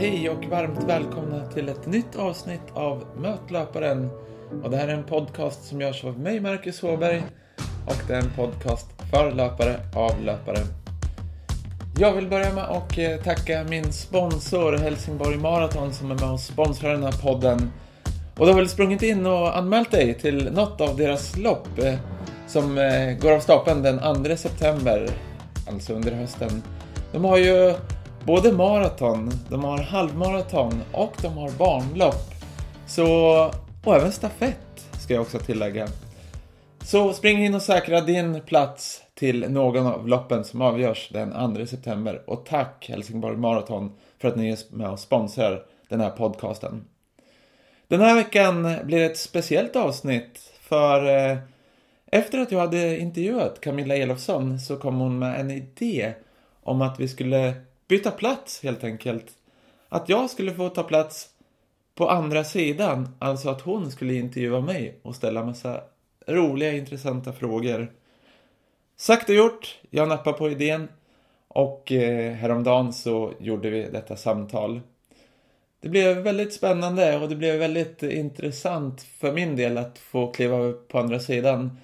Hej och varmt välkomna till ett nytt avsnitt av Möt löparen. Och det här är en podcast som görs av mig, Marcus Håberg. Och det är en podcast för löpare, av löpare. Jag vill börja med att eh, tacka min sponsor Helsingborg Marathon som är med och sponsrar den här podden. Och du har väl sprungit in och anmält dig till något av deras lopp eh, som eh, går av stapeln den 2 september, alltså under hösten. De har ju både maraton, de har halvmaraton och de har barnlopp. Så, och även stafett ska jag också tillägga. Så spring in och säkra din plats till någon av loppen som avgörs den 2 september. Och tack Helsingborg Marathon för att ni är med och sponsrar den här podcasten. Den här veckan blir ett speciellt avsnitt för eh, efter att jag hade intervjuat Camilla Elofsson så kom hon med en idé om att vi skulle byta plats helt enkelt. Att jag skulle få ta plats på andra sidan, alltså att hon skulle intervjua mig och ställa massa roliga, intressanta frågor. Sagt och gjort, jag nappade på idén och eh, häromdagen så gjorde vi detta samtal. Det blev väldigt spännande och det blev väldigt intressant för min del att få kliva upp på andra sidan.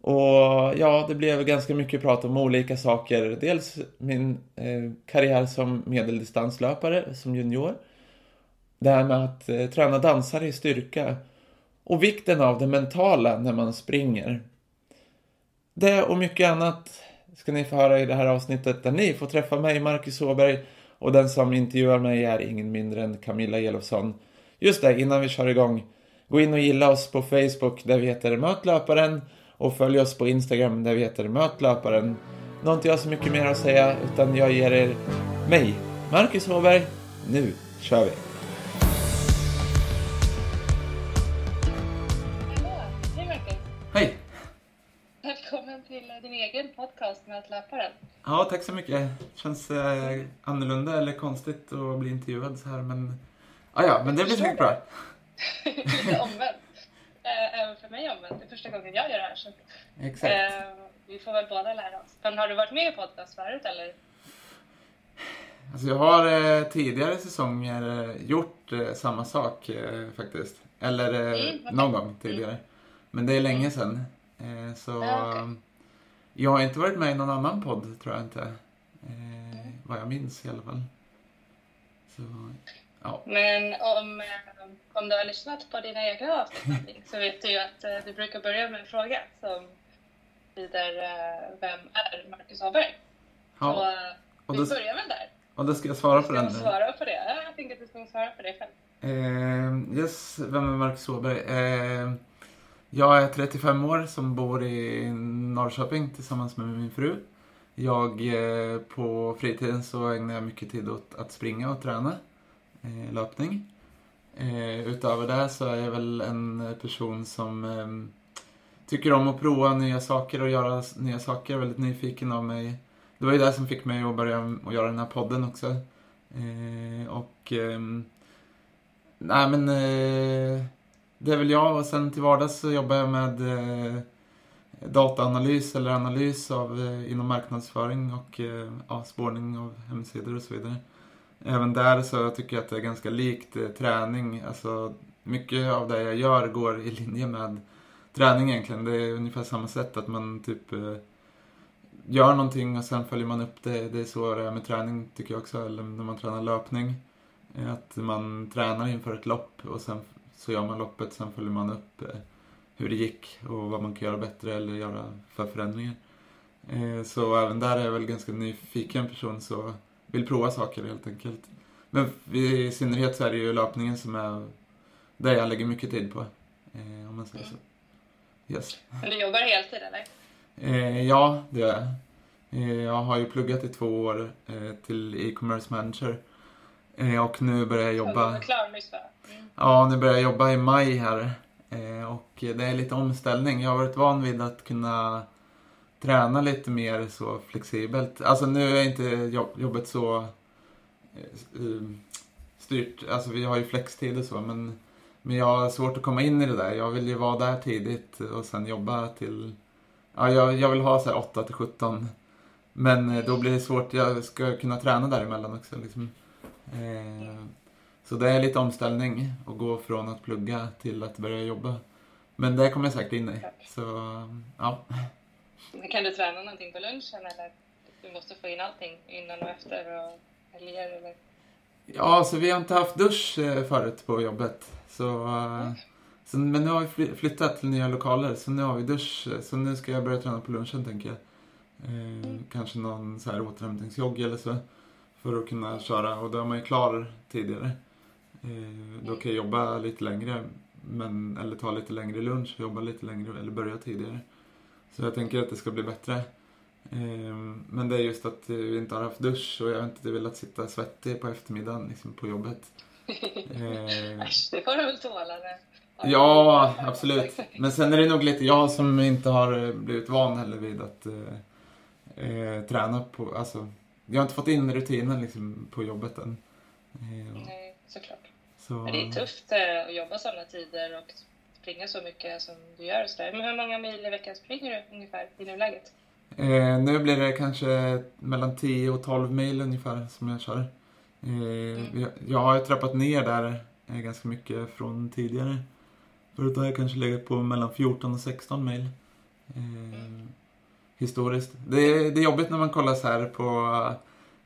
Och ja, det blev ganska mycket prat om olika saker. Dels min eh, karriär som medeldistanslöpare, som junior. Det här med att eh, träna dansare i styrka. Och vikten av det mentala när man springer. Det och mycket annat ska ni få höra i det här avsnittet där ni får träffa mig, Marcus Åberg. Och den som intervjuar mig är ingen mindre än Camilla Elofsson. Just det, innan vi kör igång. Gå in och gilla oss på Facebook där vi heter Möt löparen och följ oss på Instagram där vi heter Möt löparen. Nu har inte jag så mycket mer att säga utan jag ger er mig, Marcus Håberg. Nu kör vi! Hallå, hej Marcus. Hej! Välkommen till din egen podcast Möt löparen. Ja, tack så mycket. Känns eh, annorlunda eller konstigt att bli intervjuad så här men... Ah, ja, men det blir säkert bra. Lite omvänt. Eh, Även för mig omvänt. Det är första gången jag gör det här. Så, Exakt. eh, vi får väl båda lära oss. Men har du varit med i podcast förut eller? Alltså jag har eh, tidigare säsonger eh, gjort eh, samma sak faktiskt. Eller Mm, okej. någon gång tidigare. Men det är länge sedan. Eh, så okej. eh, jag har inte varit med i någon annan podd tror jag inte. Mm. Vad jag minns i alla fall. Så, ja. Men om, eh, om du har lyssnat på dina egna avsnitt så vet du ju att eh, du brukar börja med en fråga som lyder eh, Vem är Marcus? Så ja. eh, Och vi då, börjar väl där. och då ska jag svara på Ska den. jag svara på det? Ja, Jag tänker att du ska svara på det själv. Eh, yes, vem är Marcus Åberg? Eh, jag är 35 år som bor i Norrköping tillsammans med min fru. Jag, eh, på fritiden så ägnar jag mycket tid åt att springa och träna eh, löpning. Eh, utöver det så är jag väl en person som eh, tycker om att prova nya saker och göra nya saker. Jag är väldigt nyfiken av mig. Det var ju det som fick mig att börja att göra den här podden också. Eh, och ehm, Nej men eh, det är väl jag och sen till vardags så jobbar jag med eh, dataanalys eller analys av, eh, inom marknadsföring och eh, ja, spårning av hemsidor och så vidare. Även där så tycker jag att det är ganska likt eh, träning. Alltså mycket av det jag gör går i linje med träning egentligen. Det är ungefär samma sätt att man typ eh, gör någonting och sen följer man upp det. Det är så det är med träning tycker jag också, eller när man tränar löpning. Eh, att man tränar inför ett lopp och sen så gör man loppet, sen följer man upp hur det gick och vad man kan göra bättre eller göra för förändringar. Så även där är jag väl ganska nyfiken person så vill prova saker helt enkelt. Men i synnerhet så är det ju löpningen som är där jag lägger mycket tid på. eh, Om man säger så. Yes. Men du jobbar heltid eller? Eh, ja, det gör jag. Eh, jag har ju pluggat i två år eh, till e-commerce manager. Eh, och nu börjar jag Du jobba... var klar nyss? Mm. Ja, nu börjar jag jobba i maj här. Och det är lite omställning. Jag har varit van vid att kunna träna lite mer så flexibelt. Alltså nu är inte jobb, jobbet så eh, eh, styrt. Alltså vi har ju flextid och så men, men jag har svårt att komma in i det där. Jag vill ju vara där tidigt och sen jobba till... Ja, jag, jag vill ha så här 8 till 17. Men eh, då blir det svårt. Jag ska kunna träna däremellan också liksom. Så det är lite omställning att gå från att plugga till att börja jobba. Men det kommer jag säkert in i. Så, ja. Kan du träna någonting på lunchen eller du måste få in allting innan och efter och helger eller? Ja, så vi har inte haft dusch eh, förut på jobbet. Så, mm. så, men nu har vi flyttat till nya lokaler, så nu har vi dusch. Så nu ska jag börja träna på lunchen, tänker jag. Eh, mm. Kanske någon så här återhämtningsjogg eller så. För att kunna köra, och då är man ju klar tidigare. Eh, då kan jag jobba lite längre, men, eller ta lite längre lunch, jobba lite längre eller börja tidigare. Så jag tänker att det ska bli bättre. Eh, men det är just att vi inte har haft dusch och jag har inte velat sitta svettig på eftermiddagen liksom, på jobbet. Eh, Äsch, det får du väl tåla. Det. Ja, absolut. Men sen är det nog lite jag som inte har blivit van heller vid att eh, eh, träna på, alltså, jag har inte fått in rutinen liksom, på jobbet än. Eh, Nej, såklart. Så... Men det är tufft eh, att jobba sådana tider och springa så mycket som du gör. Så där. Men hur många mil i veckan springer du ungefär i nuläget? Eh, nu blir det kanske mellan 10 och 12 mil ungefär som jag kör. Eh, mm. Jag har ju trappat ner där eh, ganska mycket från tidigare. Förut har jag kanske legat på mellan 14 och 16 mil. Mm. Historiskt. Det är, det är jobbigt när man kollar så här på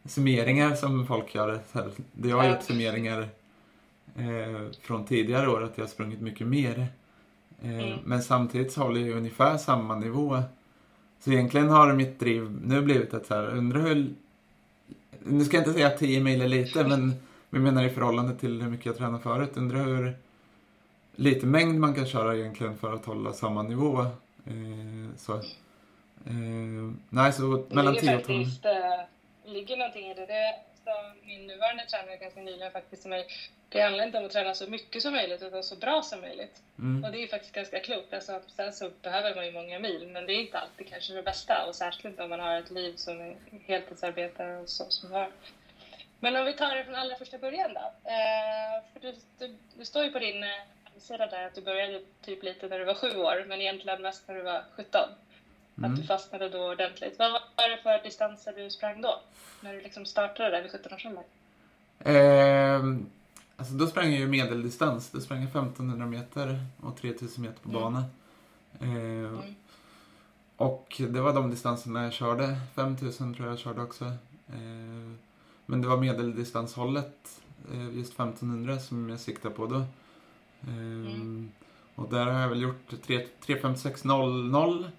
summeringar som folk gör. Så här. Jag har gjort summeringar eh, från tidigare år att jag har sprungit mycket mer. Eh, mm. Men samtidigt så håller jag ungefär samma nivå. Så egentligen har mitt driv nu blivit att så här, undrar hur... Nu ska jag inte säga att 10 mil är lite, men vi menar i förhållande till hur mycket jag tränade förut. Undrar hur lite mängd man kan köra egentligen för att hålla samma nivå. Eh, så. Eh, nej, så mellan 10 och 12. Det ligger någonting i det. det som min nuvarande tränare ganska nyligen faktiskt till mig. Det handlar inte om att träna så mycket som möjligt utan så bra som möjligt. Mm. Och det är faktiskt ganska klokt. Alltså, sen så behöver man ju många mil men det är inte alltid kanske det bästa och särskilt om man har ett liv som är heltidsarbetare och så som har. Men om vi tar det från allra första början då. Eh, för du, du, du, står ju på din hemsida där att du började typ lite när du var sju år men egentligen mest när du var 17. Mm. Att du fastnade då ordentligt. Vad var det för distanser du sprang då? När du liksom startade där vid 17 års ålder? Eh, alltså då sprang jag ju medeldistans. Då sprang jag 1500 meter och 3000 meter på mm. bana. Eh, mm. Och det var de distanserna jag körde. 5000 tror jag jag körde också. Eh, men det var medeldistanshållet, eh, just 1500, som jag siktade på då. Ehm, mm. Och där har jag väl gjort 3.56.00 Eh,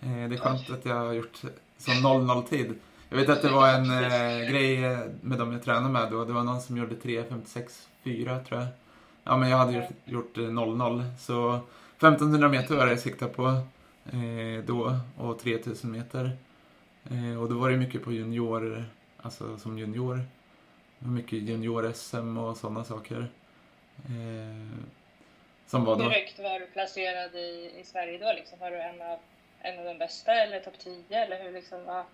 det är skönt att jag har gjort som 00-tid. Jag vet att det var en eh, grej eh, med dem jag tränade med då. Det var någon som gjorde 3.56.4 tror jag. Ja, men jag hade gjort, gjort 00. Eh, Så 1500 meter var det jag siktade på eh, då och 3000 meter. Eh, och då var det mycket på junior, alltså som junior. Mycket junior-SM och sådana saker. Eh, som var då. Hur högt var du placerad i, i Sverige då? Liksom? Var du en av en av de bästa eller topp 10 eller hur liksom, vad,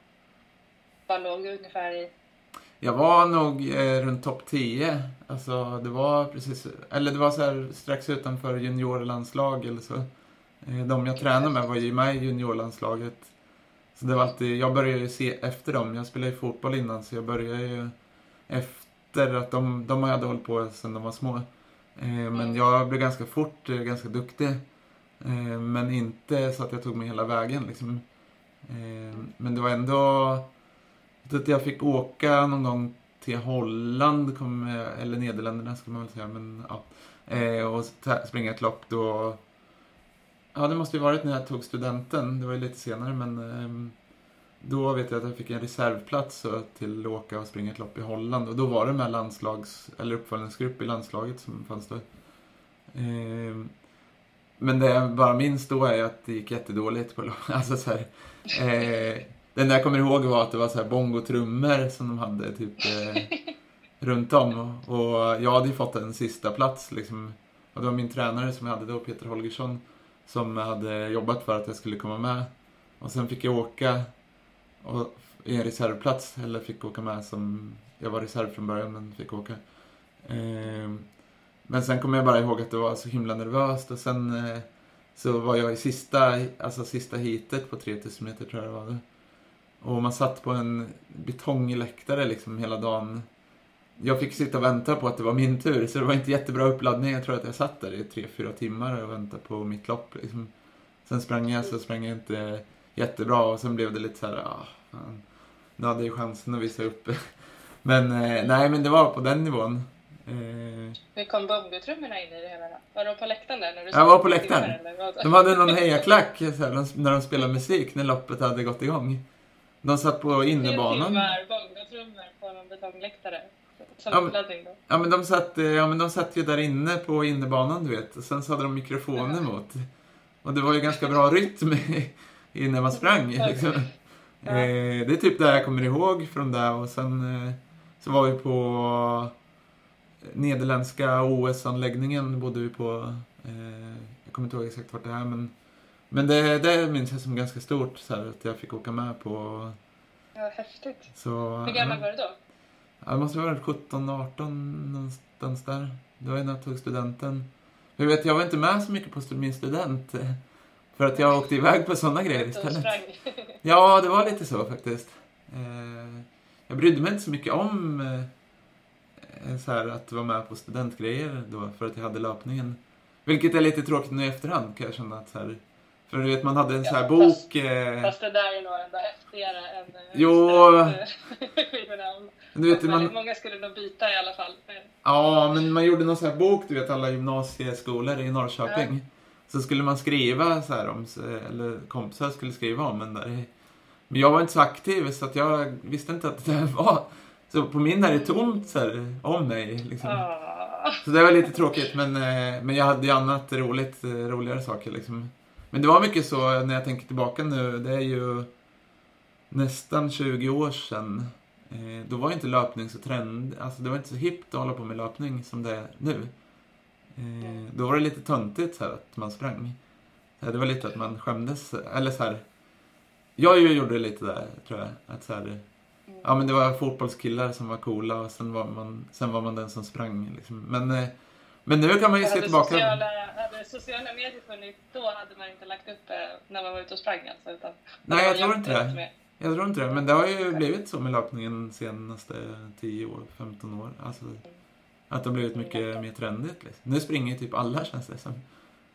vad låg du ungefär i? Jag var nog eh, runt topp 10. Alltså det var precis, eller det var så här strax utanför juniorlandslag eller så. Eh, de jag tränade med var ju med i juniorlandslaget. Så det var alltid, jag började ju se efter dem. Jag spelade ju fotboll innan så jag började ju efter att de, de hade hållit på sedan de var små. Eh, men mm. jag blev ganska fort eh, ganska duktig. Eh, men inte så att jag tog mig hela vägen liksom. Eh, men det var ändå att jag fick åka någon gång till Holland, eh, eller Nederländerna skulle man väl säga, men ja. Och springa ett lopp då. Ja, det måste ju varit när jag tog studenten. Det var ju lite senare, men ehm, då vet jag att jag fick en reservplats till att åka och springa ett lopp i Holland. Och då var det med landslags, eller uppföljningsgrupp i landslaget som fanns där. Ehm, men det jag bara minns då är att det gick jättedåligt på alltså så här, eh, Det enda jag kommer ihåg var att det var så här bongotrummor som de hade typ eh, runt om. Och jag hade ju fått en sista plats liksom. Och det var min tränare som jag hade då, Peter Holgersson, som hade jobbat för att jag skulle komma med. Och sen fick jag åka och, i en reservplats, eller fick åka med som, jag var reserv från början men fick åka. Eh, men sen kommer jag bara ihåg att det var så himla nervöst och sen eh, så var jag i sista, alltså sista hitet på 3000 meter tror jag det var. Och man satt på en betongläktare liksom hela dagen. jag fick sitta och vänta på att det var min tur, så det var inte jättebra uppladdning. Jag tror att jag satt där i tre, fyra timmar och väntade på mitt lopp. Liksom. Sen sprang jag, så sprang jag inte jättebra och sen blev det lite så här, ah, fan. Nu hade jag chansen att visa upp. Men eh, nej, men det var på den nivån. Eh... Hur kom bongotrummorna in i det hela? Var de på läktaren där? När du jag var på läktaren. De hade någon hejaklack när de spelade musik när loppet hade gått igång. De satt på innebanan. Timmar bongotrummor på någon betongläktare. Som ja, men, då. Ja men, de satt, eh, ja men de satt ju där inne på innebanan du vet. Och sen så hade de mikrofoner ja. mot. Och det var ju ganska bra rytm innan man sprang. Liksom. Ja. Eh, det är typ det jag kommer ihåg från det och sen eh, så var vi på nederländska OS-anläggningen bodde vi på. Eh, jag kommer inte ihåg exakt vart det är men men det, det minns jag som ganska stort så här, att jag fick åka med på. Ja, häftigt. Så, Hur gammal ja. var du då? Ja, det måste ha varit 17, 18 någonstans där. Det var när jag tog studenten. Jag vet, jag var inte med så mycket på min student. För att jag åkte iväg på sådana grejer istället. Ja, det var lite så faktiskt. Eh, jag brydde mig inte så mycket om eh, så här, att vara med på studentgrejer då, för att jag hade löpningen. Vilket är lite tråkigt nu i efterhand kan jag känna att så här, för du vet, man hade en ja, sån här bok... Fast, eh... fast det där är nog ändå häftigare än... Eh, jo... du vet, man... Många skulle nog byta i alla fall. Ja, men man gjorde någon sån här bok, du vet alla gymnasieskolor i Norrköping. Ja. Så skulle man skriva så här om, eller kompisar skulle skriva om en där. Men jag var inte så aktiv så att jag visste inte att det där var... Så på min är det tomt så här, om mig. Liksom. Ah. Så det var lite tråkigt men, eh, men jag hade ju annat roligt, roligare saker liksom. Men det var mycket så när jag tänker tillbaka nu. Det är ju nästan 20 år sedan. Eh, då var inte löpning så trend, alltså det var inte så hippt att hålla på med löpning som det är nu. Eh, då var det lite töntigt så här, att man sprang. Det var lite att man skämdes, eller så här. Jag gjorde lite där, tror jag. Att så här, ja men det var fotbollskillar som var coola och sen var man, sen var man den som sprang. Liksom. Men, eh, men nu kan man ju se tillbaka. Sociala, hade sociala medier funnits då hade man inte lagt upp när man var ute och sprang alltså. Utan Nej, jag tror inte det. Jag tror inte det. Men det har ju blivit så med löpningen senaste 10 år, 15 år. Alltså, att det har blivit mycket mer trendigt. Liksom. Nu springer ju typ alla känns det som.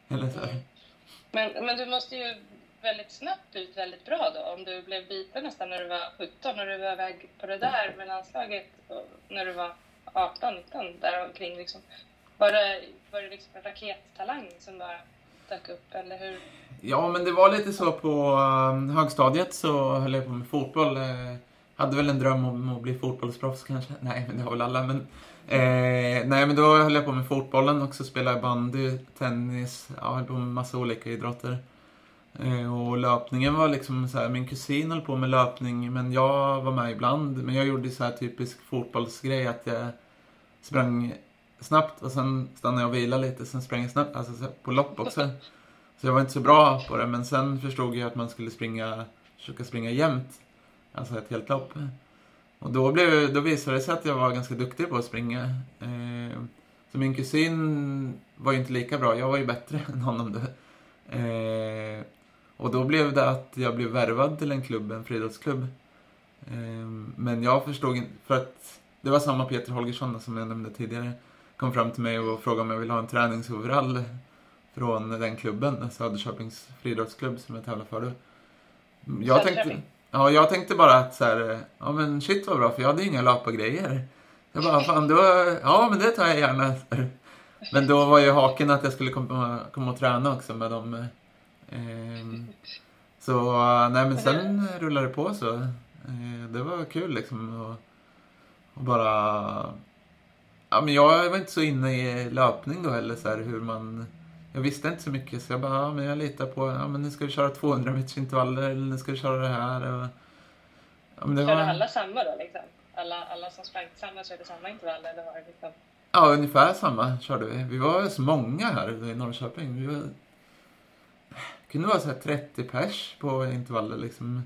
Eller så mm. men, men du måste ju väldigt snabbt ut väldigt bra då. Om du blev biten nästan när du var 17, och du var iväg på det där med landslaget, när du var 18, 19 däromkring. liksom. Var det, var det liksom en rakettalang som bara dök upp, eller hur? Ja, men det var lite så på um, högstadiet så höll jag på med fotboll. Eh, hade väl en dröm om att bli fotbollsproffs kanske. Nej, men det har väl alla. Men, eh, nej, men då höll jag på med fotbollen också. Spelade bandy, tennis, ja, höll på med massa olika idrotter. Eh, och löpningen var liksom så här, min kusin höll på med löpning men jag var med ibland. Men jag gjorde så här typisk fotbollsgrej att jag sprang snabbt och sen stannade jag och vilade lite. Sen sprang jag snabbt, alltså på lopp också. Så jag var inte så bra på det. Men sen förstod jag att man skulle springa, försöka springa jämnt. Alltså ett helt lopp. Och då, blev, då visade det sig att jag var ganska duktig på att springa. Eh, så min kusin var ju inte lika bra. Jag var ju bättre än honom då. Eh, och då blev det att jag blev värvad till en klubb, en friidrottsklubb. Eh, men jag förstod inte, för att det var samma Peter Holgersson som jag nämnde tidigare kom fram till mig och frågade om jag ville ha en träningsoverall från den klubben, Söderköpings friidrottsklubb som jag tävlar för då. Jag tänkte, ja, jag tänkte bara att så här, ja men shit vad bra för jag hade inga löpargrejer. Jag bara, fan då, ja men det tar jag gärna. Men då var ju haken att jag skulle komma, komma och träna också med dem. Eh, så nej men sen rullade det på så. Eh, det var kul liksom. Och, och bara Ja, men jag var inte så inne i löpning då heller, så här, hur man... Jag visste inte så mycket, så jag bara, ja, men jag litar på, ja men nu ska vi köra 200 meters intervaller, eller nu ska vi köra det här. Och, ja, men det Körde var... alla samma då, liksom? Alla, alla som sprang tillsammans körde samma intervall, eller var det liksom... Ja, ungefär samma körde vi. Vi var så många här i Norrköping. Vi var... Kunde vara så 30 pers på intervaller liksom.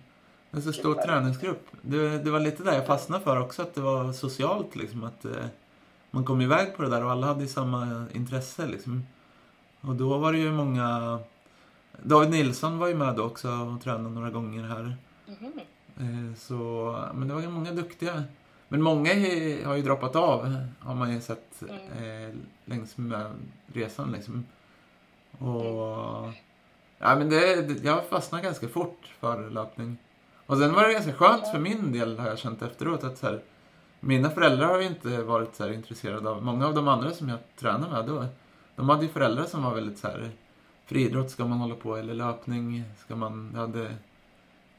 Är så stor träningsgrupp. Det, det var lite där jag fastnade för också, att det var socialt liksom. Att, eh, man kom iväg på det där och alla hade samma intresse liksom. Och då var det ju många... David Nilsson var ju med då också och tränade några gånger här. Mm. Så, men det var ju många duktiga. Men många har ju droppat av, har man ju sett Mm. eh, längs med resan liksom. Och... Mm. Ja, men det, det, jag fastnade ganska fort för löpning. Och sen var det ganska skönt för min del, har jag känt efteråt, att så här, mina föräldrar har ju inte varit så här intresserade av, många av de andra som jag tränade med då, de hade ju föräldrar som var väldigt så här, friidrott ska man hålla på, eller löpning ska man, ja, det,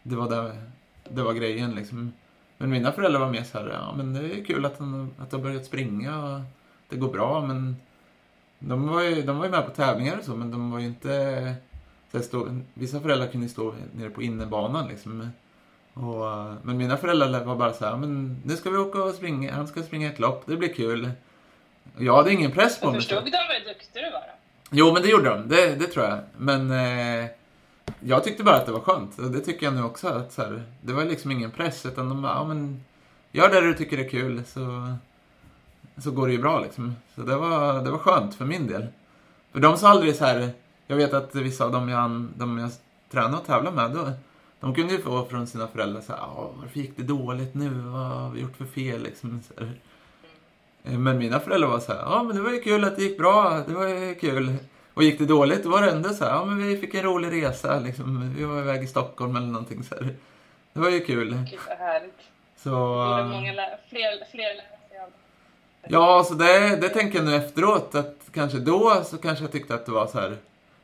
det var där, det var grejen liksom. Men mina föräldrar var mer så här, ja men det är kul att han, att har börjat springa och det går bra, men de var ju, de var ju med på tävlingar och så, men de var ju inte... Så stå, vissa föräldrar kunde stå nere på innebanan liksom. Och, men mina föräldrar var bara så här, men nu ska vi åka och springa, han ska springa ett lopp, det blir kul. Jag hade ingen press på mig. förstod de hur duktig du var då? Jo, men det gjorde de. Det, det tror jag. Men eh, jag tyckte bara att det var skönt. Och det tycker jag nu också. Att, så här, det var liksom ingen press, utan de bara, ja men, gör det du tycker är kul så, så går det ju bra liksom. Så det var, det var skönt för min del. För de sa aldrig så här, jag vet att vissa av dem jag, de jag tränade och tävlade med, då, de kunde ju få från sina föräldrar så här, "Ja, varför gick det dåligt nu? Vad har vi gjort för fel? Liksom. Eh, Men mina föräldrar var så här, ja men det var ju kul att det gick bra, det var ju kul. Och gick det dåligt, då var det ändå så här, ja men vi fick en rolig resa, liksom. vi var iväg i Stockholm eller någonting så här. Det var ju kul. Gud vad härligt. Så, Borde eh, många lä- fler, fler lära sig av. ja, så det, det tänker jag nu efteråt, att kanske då så kanske jag tyckte att det var så här,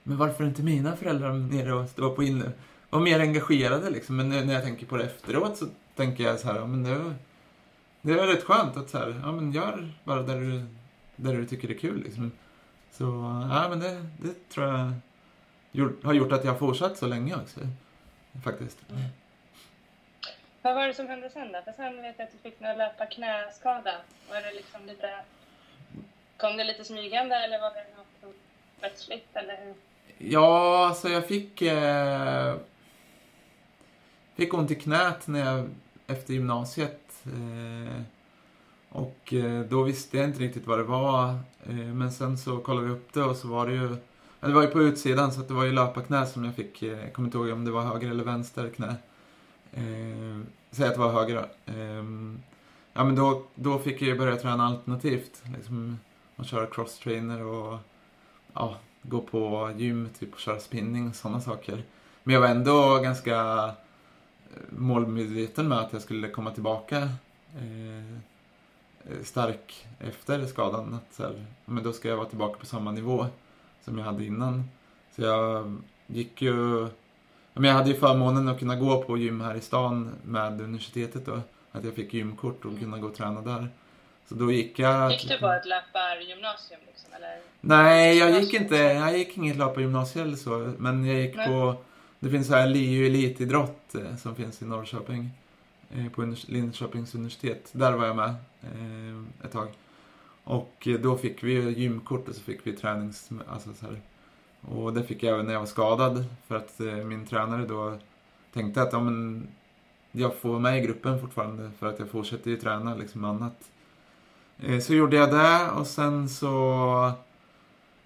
men varför är inte mina föräldrar nere och stå på inne, var mer engagerade liksom. Men när jag tänker på det efteråt så tänker jag så här, ja men det var, det var rätt skönt att så här, ja men gör bara där du, där du tycker det är kul liksom. Så, ja men det, det tror jag gjort, har gjort att jag har fortsatt så länge också. Faktiskt. Vad var det som hände sen då? För sen vet jag att du fick någon löpa knäskada. Var det liksom lite... Kom det lite smygande eller var det något plötsligt eller hur? Ja, alltså jag fick... Eh, fick ont i knät när jag, efter gymnasiet. Eh, och eh, då visste jag inte riktigt vad det var. Eh, men sen så kollade vi upp det och så var det ju... Det var ju på utsidan så att det var ju löparknä som jag fick. eh, Jag kommer inte ihåg om det var höger eller vänster knä. Eh, säg att det var höger då. Eh, ja men då, då fick jag ju börja träna alternativt. Liksom, och köra cross-trainer och ja, gå på gym, typ och köra spinning och sådana saker. Men jag var ändå ganska eh, målmedveten med att jag skulle komma tillbaka eh, stark efter skadan. Att så här, men då ska jag vara tillbaka på samma nivå som jag hade innan. Så jag gick ju... Men jag hade ju förmånen att kunna gå på gym här i stan med universitetet då. Att jag fick gymkort och kunna gå och träna där. Så då gick jag... Gick du på ett löpargymnasium liksom eller? Nej, jag gick inte, jag gick inget gymnasiet eller så, men jag gick Nej. på, det finns så här LiU elitidrott eh, som finns i Norrköping, eh, på Linköpings universitet. Där var jag med eh, ett tag. Och då fick vi gymkort och så fick vi tränings, alltså så här. Och det fick jag även när jag var skadad, för att min tränare då tänkte att, ja men, jag får vara med i gruppen fortfarande för att jag fortsätter ju träna liksom annat. Eh, så gjorde jag det och sen så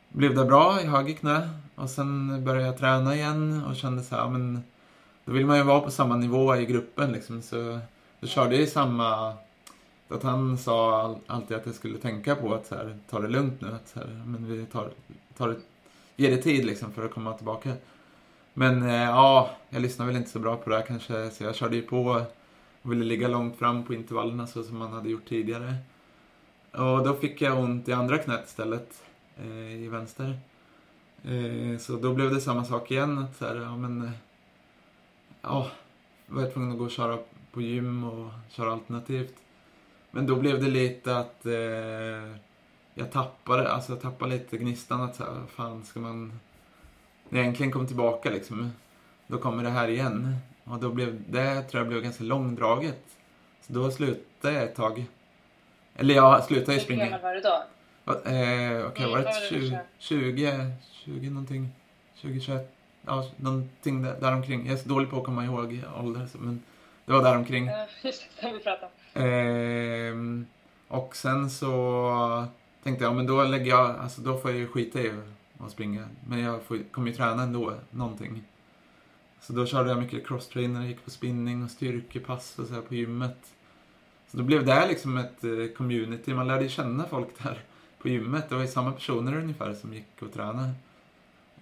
blev det bra i höger knä. Och sen började jag träna igen och kände så här, men då vill man ju vara på samma nivå i gruppen liksom. Så då körde jag i samma... Att han sa alltid att jag skulle tänka på att så här, ta det lugnt nu. Att så här, men vi tar, tar det, ger det tid liksom för att komma tillbaka. Men eh, ja, jag lyssnade väl inte så bra på det här kanske. Så jag körde ju på och ville ligga långt fram på intervallerna så som man hade gjort tidigare. Och då fick jag ont i andra knät istället, eh, i vänster. Eh, så då blev det samma sak igen, att så här, ja men... Eh, ja, var jag tvungen att gå och köra på gym och köra alternativt. Men då blev det lite att eh, jag tappade, alltså jag tappade lite gnistan att så här, fan ska man... När jag äntligen kom tillbaka liksom, då kommer det här igen. Och då blev det, tror jag, blev ganska långdraget. Så då slutade jag ett tag. Eller jag slutade ju Hur springa. gammal var du då? Vad, Eh, Okej, Mm, var det det du 20, sa? 20, 20 någonting? 20, 21? Ja, någonting där, däromkring. Jag är så dålig på att komma ihåg ålder, men det var däromkring. Ja, Just det, som vi pratade om. Ehm, och sen så tänkte jag, men då lägger jag, alltså då får jag ju skita i att springa. Men jag får, kommer ju träna ändå, någonting. Så då körde jag mycket crosstrainer, gick på spinning och styrkepass och så här på gymmet. Så då blev det liksom ett eh, community. Man lärde känna folk där på gymmet. Det var ju samma personer ungefär som gick och tränade.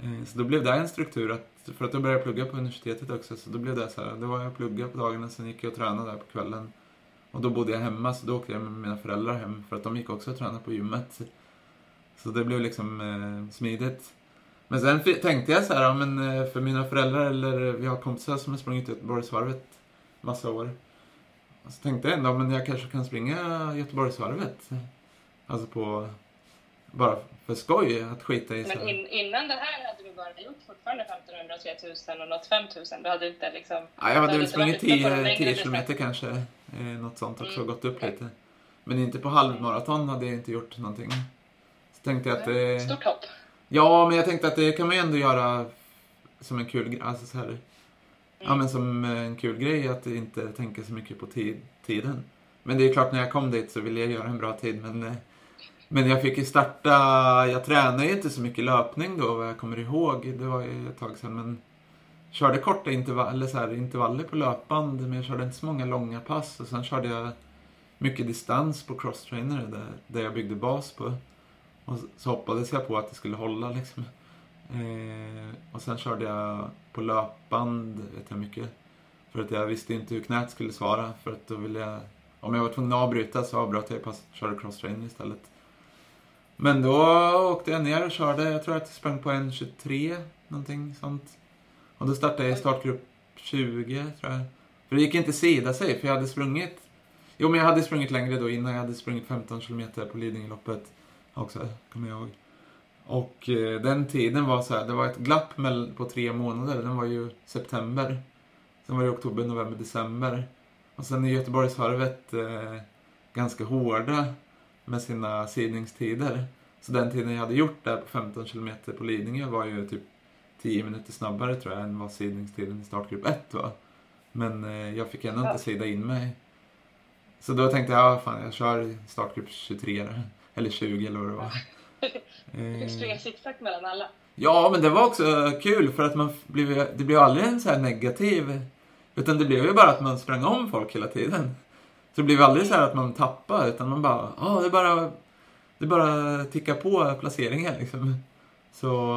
Eh, så då blev det en struktur att, för att då började jag plugga på universitetet också, så då blev det så här, då var jag och pluggade på dagarna, sen gick jag och tränade där på kvällen. Och då bodde jag hemma, så då åkte jag med mina föräldrar hem, för att de gick också och tränade på gymmet. Så det blev liksom eh, smidigt. Men sen tänkte jag så här, ja, men eh, för mina föräldrar eller vi har kompisar som har sprungit Göteborgsvarvet massa år. Så tänkte jag ändå, men jag kanske kan springa Göteborgsvarvet. Alltså på, bara för skoj, att skita i. Men in, innan det här hade du bara gjort fortfarande 1500, 3000 och nått 5000? Du hade inte liksom... Ja, jag hade väl sprungit 10, 10 kilometer kanske. Eh, något sånt också, mm. gått upp lite. Men inte på halvmaraton hade jag inte gjort någonting. Så tänkte jag att... Eh, Stort hopp. Ja, men jag tänkte att det kan man ju ändå göra som en kul. Alltså så här, mm. Ja, men som en kul grej att inte tänka så mycket på tid, tiden. Men det är klart, när jag kom dit så ville jag göra en bra tid. Men, eh, men jag fick ju starta, jag tränade ju inte så mycket löpning då vad jag kommer ihåg. Det var ju ett tag sedan. Men körde korta intervaller, så här, intervaller på löpband. Men jag körde inte så många långa pass. Och sen körde jag mycket distans på crosstrainer där, där jag byggde bas på. Och så hoppades jag på att det skulle hålla liksom. Eh, och sen körde jag på löpband, vet jag mycket. För att jag visste inte hur knät skulle svara. För att då ville jag, om jag var tvungen att avbryta så avbröt jag och körde crosstrainer istället. Men då åkte jag ner och körde, jag tror att jag sprang på 1.23, någonting sånt. Och då startade jag i startgrupp 20, tror jag. För det gick inte sida sig, för jag hade sprungit... Jo, men jag hade sprungit längre då innan. Jag hade sprungit 15 kilometer på Lidingöloppet också, kommer jag ihåg. Och eh, den tiden var så här, det var ett glapp på tre månader. Den var ju september. Sen var det oktober, november, december. Och sen är Göteborgsvarvet eh, ganska hårda med sina sidningstider. Så den tiden jag hade gjort där på 15 km på Lidingö var ju typ 10 minuter snabbare tror jag än vad sidningstiden i startgrupp 1 var. Men eh, jag fick ändå inte sida in mig. Så då tänkte jag, ja fan jag kör startgrupp 23 då. Eller 20 eller vad det var. Du fick springa zigzag mellan alla. Ja, men det var också kul för att man blev, det blev aldrig en så här negativ... Utan det blev ju bara att man sprang om folk hela tiden. Så det blev aldrig så att man tappade, utan man bara, ja, oh, det bara... Det bara ticka på placeringen liksom. Så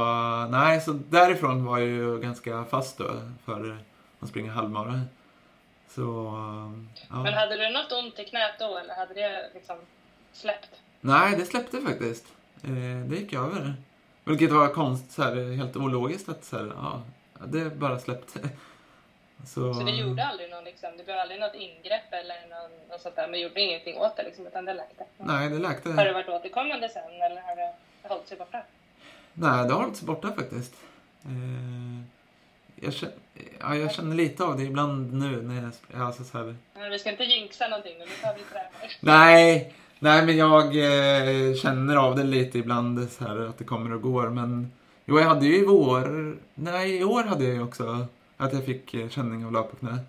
nej, så därifrån var jag ju ganska fast då för att springa halvmara. Så, ja. Men hade du något ont i knät då eller hade det liksom släppt? Nej, det släppte faktiskt. Eh, det gick över. Vilket var konst, så här, helt ologiskt att så här, ja, det bara släppte. Så, så det gjorde aldrig någon, liksom, det blev aldrig något ingrepp eller någon, något sånt där, men gjorde ingenting åt det liksom, utan det läkte? Nej, det läkte. Har det varit återkommande sen eller har det hållit sig borta? Nej, det har hållit sig borta faktiskt. Eh, jag, känner, ja, jag känner lite av det ibland nu när jag... Alltså så här... Nej, vi ska inte jinxa någonting nu, nu tar vi tränar. Nej, Nej, men jag eh, känner av det lite ibland så här att det kommer och går. Men jo, jag hade ju i vår... Nej, i år hade jag ju också att jag fick eh, känning av löpknä.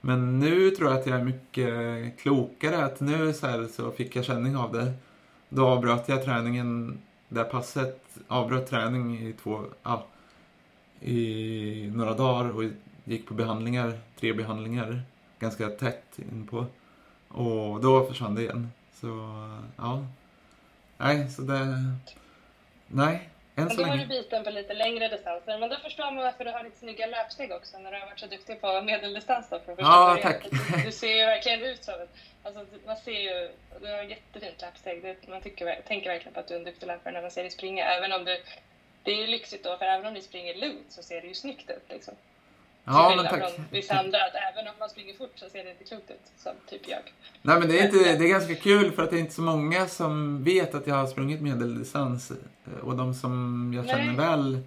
Men nu tror jag att jag är mycket klokare. Att nu så, här, så fick jag känning av det. Då avbröt jag träningen, det passet, avbröt träning i två, ja, i några dagar och gick på behandlingar, tre behandlingar, ganska tätt inpå. Och då försvann det igen. Så, ja. Nej, så det... Nej, än så länge. Då har du biten på lite längre distanser. Men då förstår man varför du har lite snygga löpsteg också när du har varit så duktig på medeldistans då. För ja, tack. Du, du, ser ju verkligen ut som. Alltså, man ser ju... Du har jättefint löpsteg. Det, man tycker, tänker verkligen på att du är en duktig löpare när man ser dig springa. Även om du... Det är ju lyxigt då, för även om ni springer lugnt så ser det ju snyggt ut liksom. Ja, men tack. från vissa andra att även om man springer fort så ser det inte klokt ut, som typ jag. Nej, men det är, inte, det är ganska kul för att det är inte så många som vet att jag har sprungit medeldistans. Och de som jag känner Nej. väl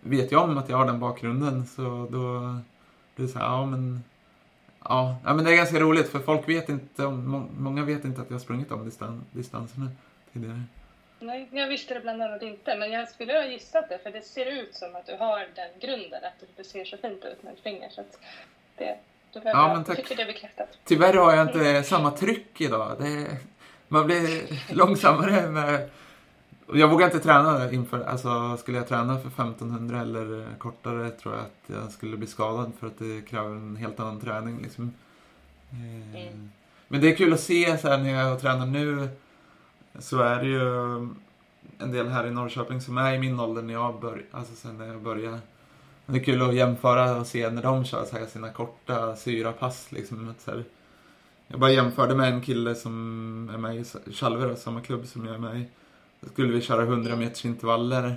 vet ju om att jag har den bakgrunden. Så då blir det så här, ja men... Ja, ja, men det är ganska roligt för folk vet inte, om, många vet inte att jag har sprungit de distan, distanserna tidigare. Nej, jag visste det bland annat inte, men jag skulle ha gissat det, för det ser ut som att du har den grunden, att det ser så fint ut när du springer. Så det, då ja, men tack. tycker det bekräftat. Tyvärr har jag inte samma tryck idag. Det, man blir långsammare med... Jag vågar inte träna inför, alltså skulle jag träna för 1500 eller kortare tror jag att jag skulle bli skadad för att det kräver en helt annan träning liksom. Mm. Men det är kul att se så här när jag tränar nu så är det ju um, en del här i Norrköping som är i min ålder när jag började, alltså sen när jag började. Det är kul att jämföra och se när de kör så här sina korta syrapass liksom. Så här. Jag bara jämförde med en kille som är med i Chalver, samma klubb som jag är med i. Då skulle vi köra 100 meters intervaller.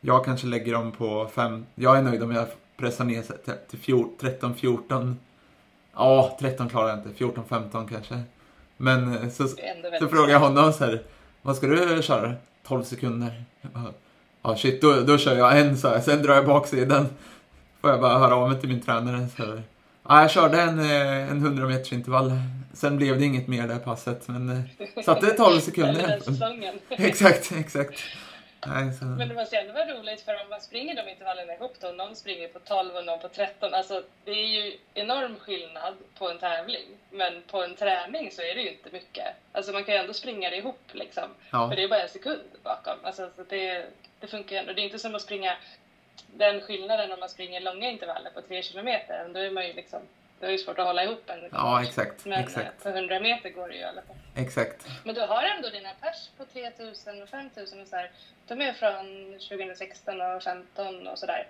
Jag kanske lägger dem på fem. Jag är nöjd om jag pressar ner till 13-14. Ja, 13 klarar jag inte. 14-15 kanske. Men så, så frågar jag honom så här. Vad ska du köra? 12 sekunder. Ja, shit, då, då kör jag en så här. Sen drar jag baksidan. Får jag bara höra av mig till min tränare. Så här. Ja, jag körde en, eh, en 100 meters intervall. Sen blev det inget mer det passet. Men eh, satte 12 sekunder. exakt, exakt. Nej, så... Men det måste ändå vara roligt för om man springer de intervallerna ihop då, någon springer på 12 och någon på 13. Alltså det är ju enorm skillnad på en tävling. Men på en träning så är det ju inte mycket. Alltså man kan ju ändå springa det ihop liksom. Ja. För det är bara en sekund bakom. Alltså så det, det funkar ju ändå. Det är inte som att springa den skillnaden om man springer långa intervaller på 3 kilometer. Då är man ju liksom det är ju svårt att hålla ihop en. Ja, exakt. Men exakt. på 100 meter går det ju i alla fall. Exakt. Men du har ändå dina pers på 3000 och 5000 och så här. De är från 2016 och 15 och sådär.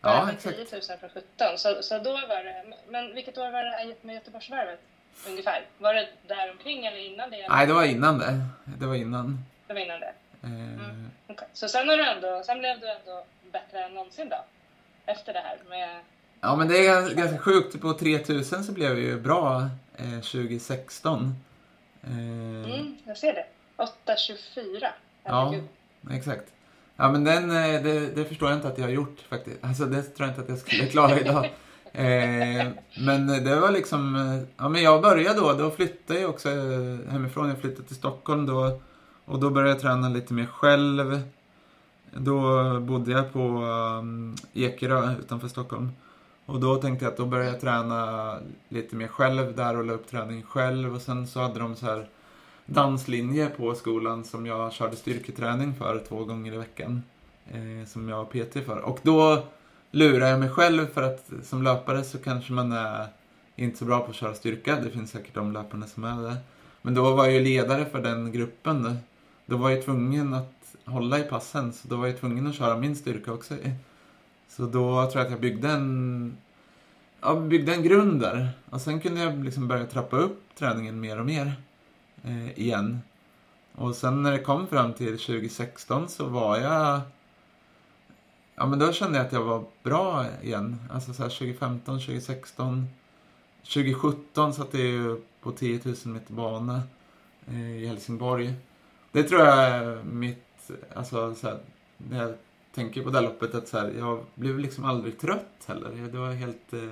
Ja, exakt. 10 000 från 17. Så, så då var det, men vilket år var det med Göteborgsvarvet? Ungefär. Var det där omkring eller innan det? Nej, det var innan det. Det var innan. Det var innan det? Eh. Mm. Okay. Så sen, har du ändå, sen blev du ändå bättre än någonsin då? Efter det här med Ja, men det är ganska sjukt. På 3000 så blev jag ju bra eh, 2016. Eh, mm, jag ser det. 8.24. Ja, exakt. Ja, men den, eh, det, det, förstår jag inte att jag har gjort faktiskt. Alltså, det tror jag inte att jag skulle klara idag. eh, men det var liksom, eh, ja men jag började då, då flyttade jag också eh, hemifrån. Jag flyttade till Stockholm då. Och då började jag träna lite mer själv. Då bodde jag på um, Ekerö utanför Stockholm. Och då tänkte jag att då började jag träna lite mer själv där och la upp träning själv. Och sen så hade de så här danslinje på skolan som jag körde styrketräning för två gånger i veckan. Eh, som jag var PT för. Och då lurade jag mig själv för att som löpare så kanske man är inte så bra på att köra styrka. Det finns säkert de löparna som är det. Men då var jag ju ledare för den gruppen. Då var jag tvungen att hålla i passen. Så då var jag tvungen att köra min styrka också. Så då tror jag att jag byggde en, ja, byggde en grund där. Och sen kunde jag liksom börja trappa upp träningen mer och mer eh, igen. Och sen när det kom fram till 2016 så var jag... Ja men då kände jag att jag var bra igen. Alltså så 2015, 2016. 2017 satt jag ju på 10 000 meter bana eh, i Helsingborg. Det tror jag är mitt, alltså så här, när jag tänker på det här loppet att så här, jag blev liksom aldrig trött heller. Det var helt... Eh...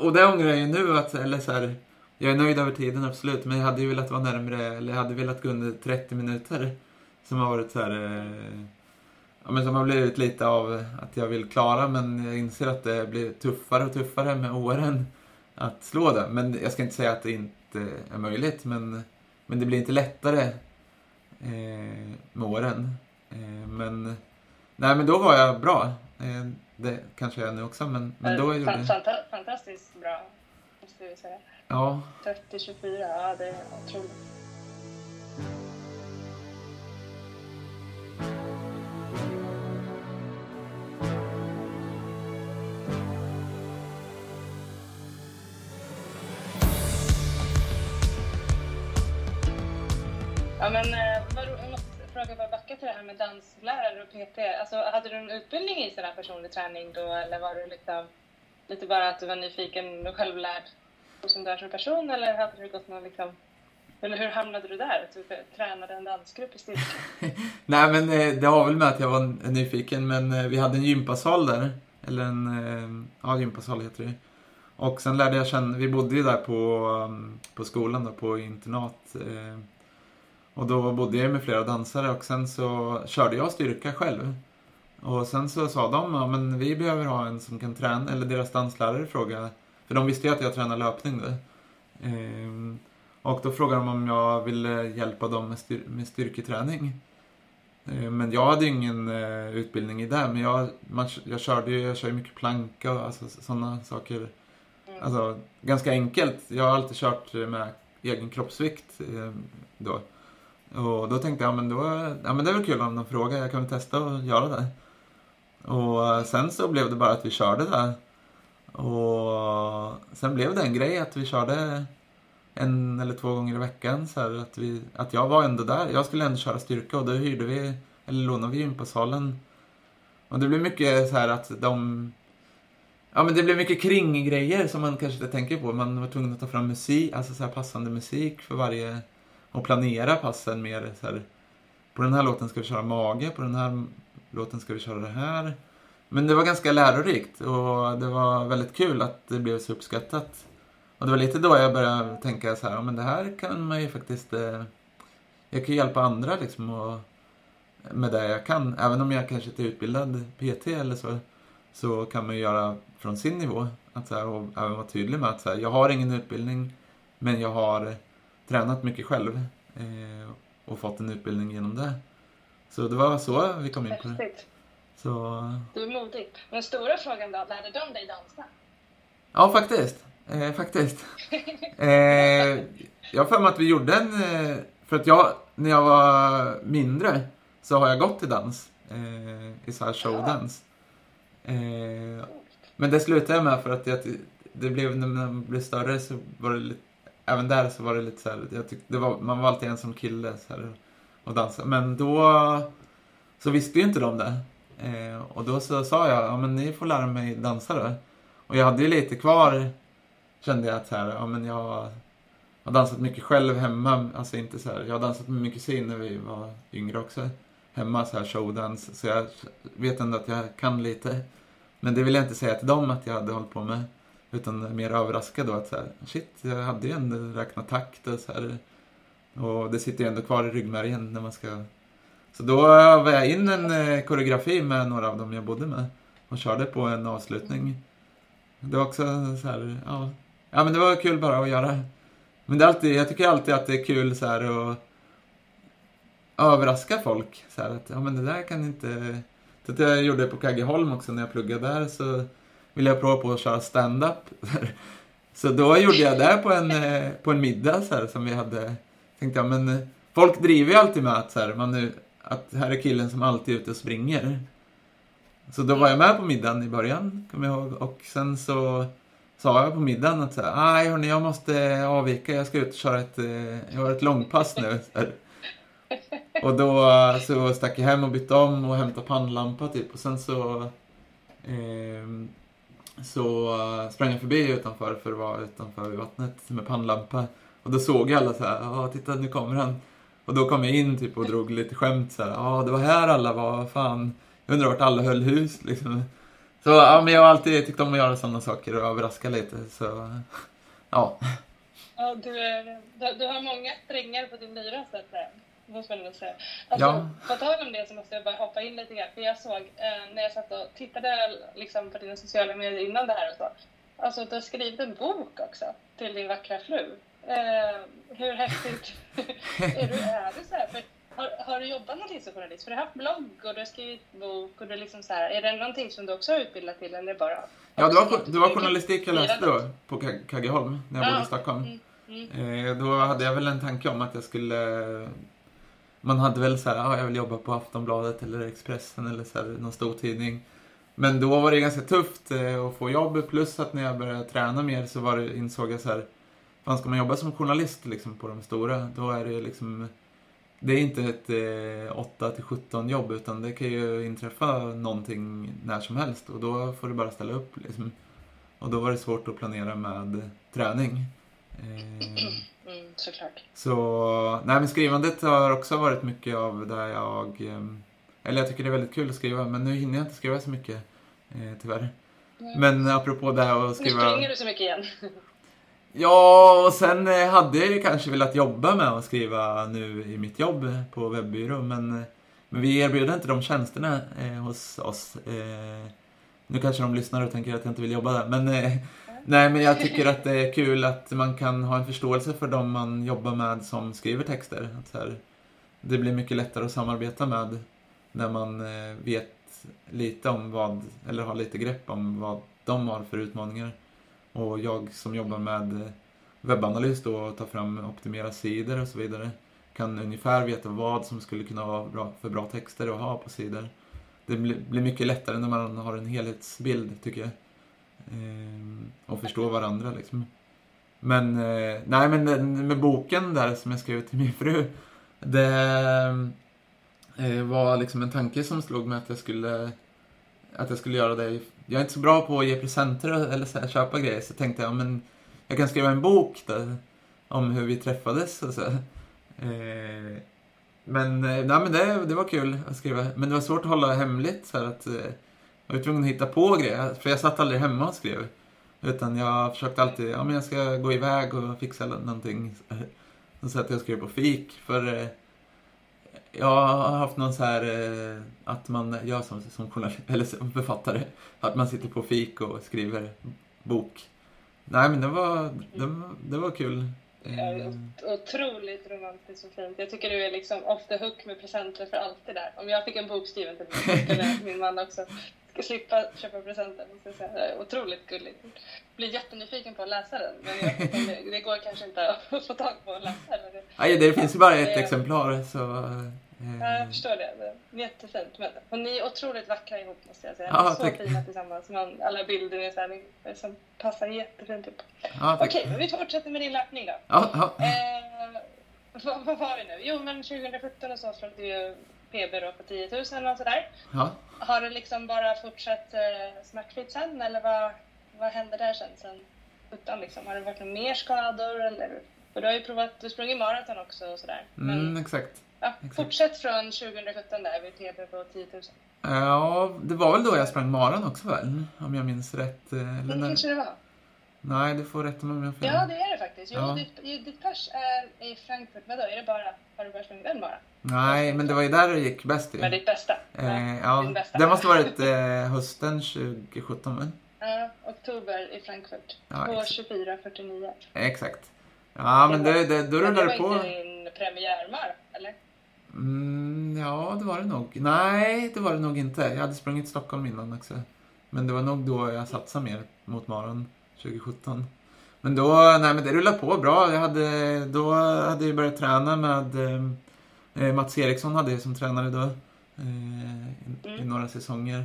och det ångrar jag ju nu att, eller så här, jag är nöjd över tiden absolut, men jag hade ju velat vara närmre, eller jag hade velat gå under 30 minuter. Som har varit så här, eh... ja men som har blivit lite av att jag vill klara, men jag inser att det blir tuffare och tuffare med åren att slå det. Men jag ska inte säga att det inte är möjligt, men, men det blir inte lättare eh, med åren. Eh, men, nej men då var jag bra. Eh, det kanske jag är nu också, men, men då gjorde jag... Fantastiskt bra, måste jag säga. Ja. 30-24, ja det är otroligt. Ja men vad, fråga bara backa till det här med danslärare och PT. Alltså, hade du en utbildning i sån här personlig träning då eller var du liksom lite bara att du var nyfiken och självlärd och som du är som person eller hade du gått någon liksom eller hur hamnade du där? Att du tränade en dansgrupp i styrka? Nej men eh, det har väl med att jag var nyfiken men eh, vi hade en gympasal där. Eller en, eh, ja gympasal heter det Och sen lärde jag känna, vi bodde ju där på, mm, på skolan då, på internat. Och då bodde jag med flera dansare och sen så körde jag styrka själv. Och sen så sa de, ja men vi behöver ha en som kan träna, eller deras danslärare frågade, för de visste ju att jag tränade löpning då. Ehm, och då frågade de om jag ville hjälpa dem med, styr med styrketräning. Ehm, men jag hade ingen eh, utbildning i det, men jag, man, jag körde ju, jag kör mycket planka och alltså, sådana saker. Alltså, ganska enkelt. Jag har alltid kört med egen kroppsvikt eh, då. Och då tänkte jag, men, då, ja, men det är väl kul om de frågar, jag kan väl testa att göra det. Och sen så blev det bara att vi körde där. Och sen blev det en grej att vi körde en eller två gånger i veckan. Så här, att, vi, att jag var ändå där. Jag skulle ändå köra styrka och då hyrde vi, eller lånade vi gympasalen. Och det blev mycket så här att de... Ja men det blev mycket kringgrejer som man kanske inte tänker på. Man var tvungen att ta fram musik, alltså så här passande musik för varje... Och planera passen mer så här. På den här låten ska vi köra mage, på den här låten ska vi köra det här. Men det var ganska lärorikt och det var väldigt kul att det blev så uppskattat. Och det var lite då jag började tänka så här, men det här kan man ju faktiskt... Eh, jag kan hjälpa andra liksom och, med det jag kan. Även om jag kanske inte är utbildad PT eller så, så kan man ju göra från sin nivå. Att, så här, och även vara tydlig med att så här, jag har ingen utbildning, men jag har tränat mycket själv eh, och fått en utbildning genom det. Så det var så vi kom in på det. Så... Du är modig. Men stora frågan då, lärde de dig dansa? Ja, faktiskt. Eh, faktiskt. eh, jag har för mig att vi gjorde en... Eh, för att jag, när jag var mindre, så har jag gått till dans. Eh, I så här showdans. Eh, men det slutade jag med för att jag, det blev, när man blev större så var det lite, även där så var det lite så här, jag tyck, det var, man var alltid en som kille så här, och dansade. Men då så visste ju inte de det. Eh, och då så sa jag, ja men ni får lära mig dansa då. Och jag hade ju lite kvar, kände jag att så här, ja men jag har dansat mycket själv hemma. Alltså inte så här, jag har dansat med min kusin när vi var yngre också. Hemma så här showdans. Så jag vet ändå att jag kan lite. Men det vill jag inte säga till dem att jag hade hållit på med. Utan mer överraskad då att så här, shit, jag hade ju ändå räknat takt och så här. Och det sitter ju ändå kvar i ryggmärgen när man ska... Så då var jag in en eh, koreografi med några av dem jag bodde med. Och körde på en avslutning. Det var också så här, ja. Ja men det var kul bara att göra. Men det är alltid, jag tycker alltid att det är kul så här att överraska folk. Så här, att, ja men det där kan inte... Så att jag gjorde det på Kaggeholm också när jag pluggade där så ville jag prova på att köra stand-up. Så då gjorde jag det på en, eh, på en middag så här, som vi hade tänkte jag, men eh, folk driver ju alltid med att, så här, man nu, att här är killen som alltid är ute och springer. Så då var jag med på middagen i början, kommer jag ihåg. Och sen så sa jag på middagen att så här, nej hörni, jag måste avvika, jag ska ut och köra ett, eh, jag har ett långpass nu. Och då så stack jag hem och bytte om och hämtade pannlampa typ. Och sen så eh, så eh, sprang jag förbi utanför för att vara utanför vid vattnet med pannlampa. Och då såg jag alla så här, ja titta nu kommer han. Och då kom jag in typ och drog lite skämt så här, ja det var här alla var, fan. Jag undrar vart alla höll hus liksom. Så ja, men jag har alltid tyckt om att göra sådana saker och överraska lite så, ja. Ja, du, är, du, du har många strängar på din lyra så att säga. Måste man säga. Alltså, ja. På tal om det så måste jag bara hoppa in lite grann. För jag såg eh, när jag satt och tittade liksom, på dina sociala medier innan det här och så. Alltså du har skrivit en bok också till din vackra fru. Eh, hur häftigt är du? Är du så här? För, har, har, du jobbat någonting som journalist? För du har haft blogg och du har skrivit bok och du liksom så här, är det någonting som du också har utbildat till eller bara? Ja, det var, det var journalistik jag läste då på Kaggeholm när jag ja. bodde i Stockholm. Mm, mm. Eh, då hade jag väl en tanke om att jag skulle man hade väl så här, ah, jag vill jobba på Aftonbladet eller Expressen eller så här, någon stor tidning. Men då var det ganska tufft eh, att få jobb, plus att när jag började träna mer så var det, insåg jag så här, fan ska man jobba som journalist liksom, på de stora, då är det liksom det är inte ett eh, 8 till 17 jobb utan det kan ju inträffa någonting när som helst och då får du bara ställa upp liksom. Och då var det svårt att planera med träning. Eh, mm, såklart. Så, nej men skrivandet har också varit mycket av där jag, eh, eller jag tycker det är väldigt kul att skriva men nu hinner jag inte skriva så mycket eh, tyvärr. Mm. Men apropå det här att skriva... Nu springer du så mycket igen. Ja, och sen eh, hade jag ju kanske velat jobba med att skriva nu i mitt jobb på webbyrå, men, men vi erbjuder inte de tjänsterna eh, hos oss. Eh, nu kanske de lyssnar och tänker att jag inte vill jobba där, men eh, nej, men jag tycker att det är kul att man kan ha en förståelse för de man jobbar med som skriver texter. Att så här, det blir mycket lättare att samarbeta med när man eh, vet lite om vad, eller har lite grepp om vad de har för utmaningar. Och jag som jobbar med eh, webbanalys då och tar fram optimera sidor och så vidare kan ungefär veta vad som skulle kunna vara bra, för bra texter att ha på sidor. Det blir mycket lättare när man har en helhetsbild tycker jag. Eh, och förstå varandra liksom. Men, eh, nej men eh, med boken där som jag skrev till min fru. Det var liksom en tanke som slog mig att jag skulle att jag skulle göra det. Jag är inte så bra på att ge presenter eller så här, köpa grejer så tänkte jag men jag kan skriva en bok där, om hur vi träffades och så. Men, nej, men det, det var kul att skriva. Men det var svårt att hålla hemligt så att jag var tvungen att hitta på grejer. För jag satt aldrig hemma och skrev. Utan jag försökte alltid, ja men jag ska gå iväg och fixa någonting. Så satt jag och skrev på fik. För eh, jag har haft någon så här eh, att man, jag som, som journalist, eller som författare, att man sitter på fik och skriver bok. Nej men det var, det det var kul. Ja, otroligt romantiskt och fint. Jag tycker du är liksom off the hook med presenter för alltid där. Om jag fick en bok skriven till mig skulle min man också ska slippa köpa säga. Det är otroligt gulligt. Blir jättenyfiken på att läsa den, men det, det går kanske inte att få tag på att läsa den. Nej, det finns ju bara ett exemplar, så... Ja, jag förstår det. det jättefint. Men, och ni är otroligt vackra ihop, måste jag säga. Ja, så tack. fina tillsammans. Man, alla bilder är så här, som passar jättefint ihop. Ja, Okej, men vi fortsätter med din löpning då. Ja, ja. Eh, vad, vad var vi nu? Jo, men 2017 så slog du ju PB då på 10 000 och sådär. Ja. Har det liksom bara fortsatt eh, smärtfritt sen eller vad, vad hände där sen? sen 17 liksom? Har det varit några mer skador eller? För du har ju provat, du sprungit maraton också och sådär. Mm, exakt. Ja, exakt. Fortsätt från 2017 där vid TB på 10 000. Ja, det var väl då jag sprang maran också väl? Om jag minns rätt. Eh, eller det kanske det var. Nej, du får rätta mig om jag får Ja, det är det faktiskt. Jo, ja. ditt, pers är i Frankfurt. Vadå, är det bara, har du bara sprungit den bara? Nej, men det var ju där det gick bäst ju. Men ditt bästa? Eh, ja, bästa. det måste varit eh, hösten 2017 väl? Ja, oktober i Frankfurt. Ja, 2.24.49. Exakt. Ja, men det, det, då rullar det på. Det var inte din premiärmar, eller? Mm, ja, det var det nog. Nej, det var det nog inte. Jag hade sprungit Stockholm innan också. Men det var nog då jag satsade mer mot maran. 2017. Men då, nej men det rullade på bra. Jag hade, då hade jag börjat träna med eh, Mats Eriksson hade jag som tränare då. Eh, i, mm. i, några säsonger.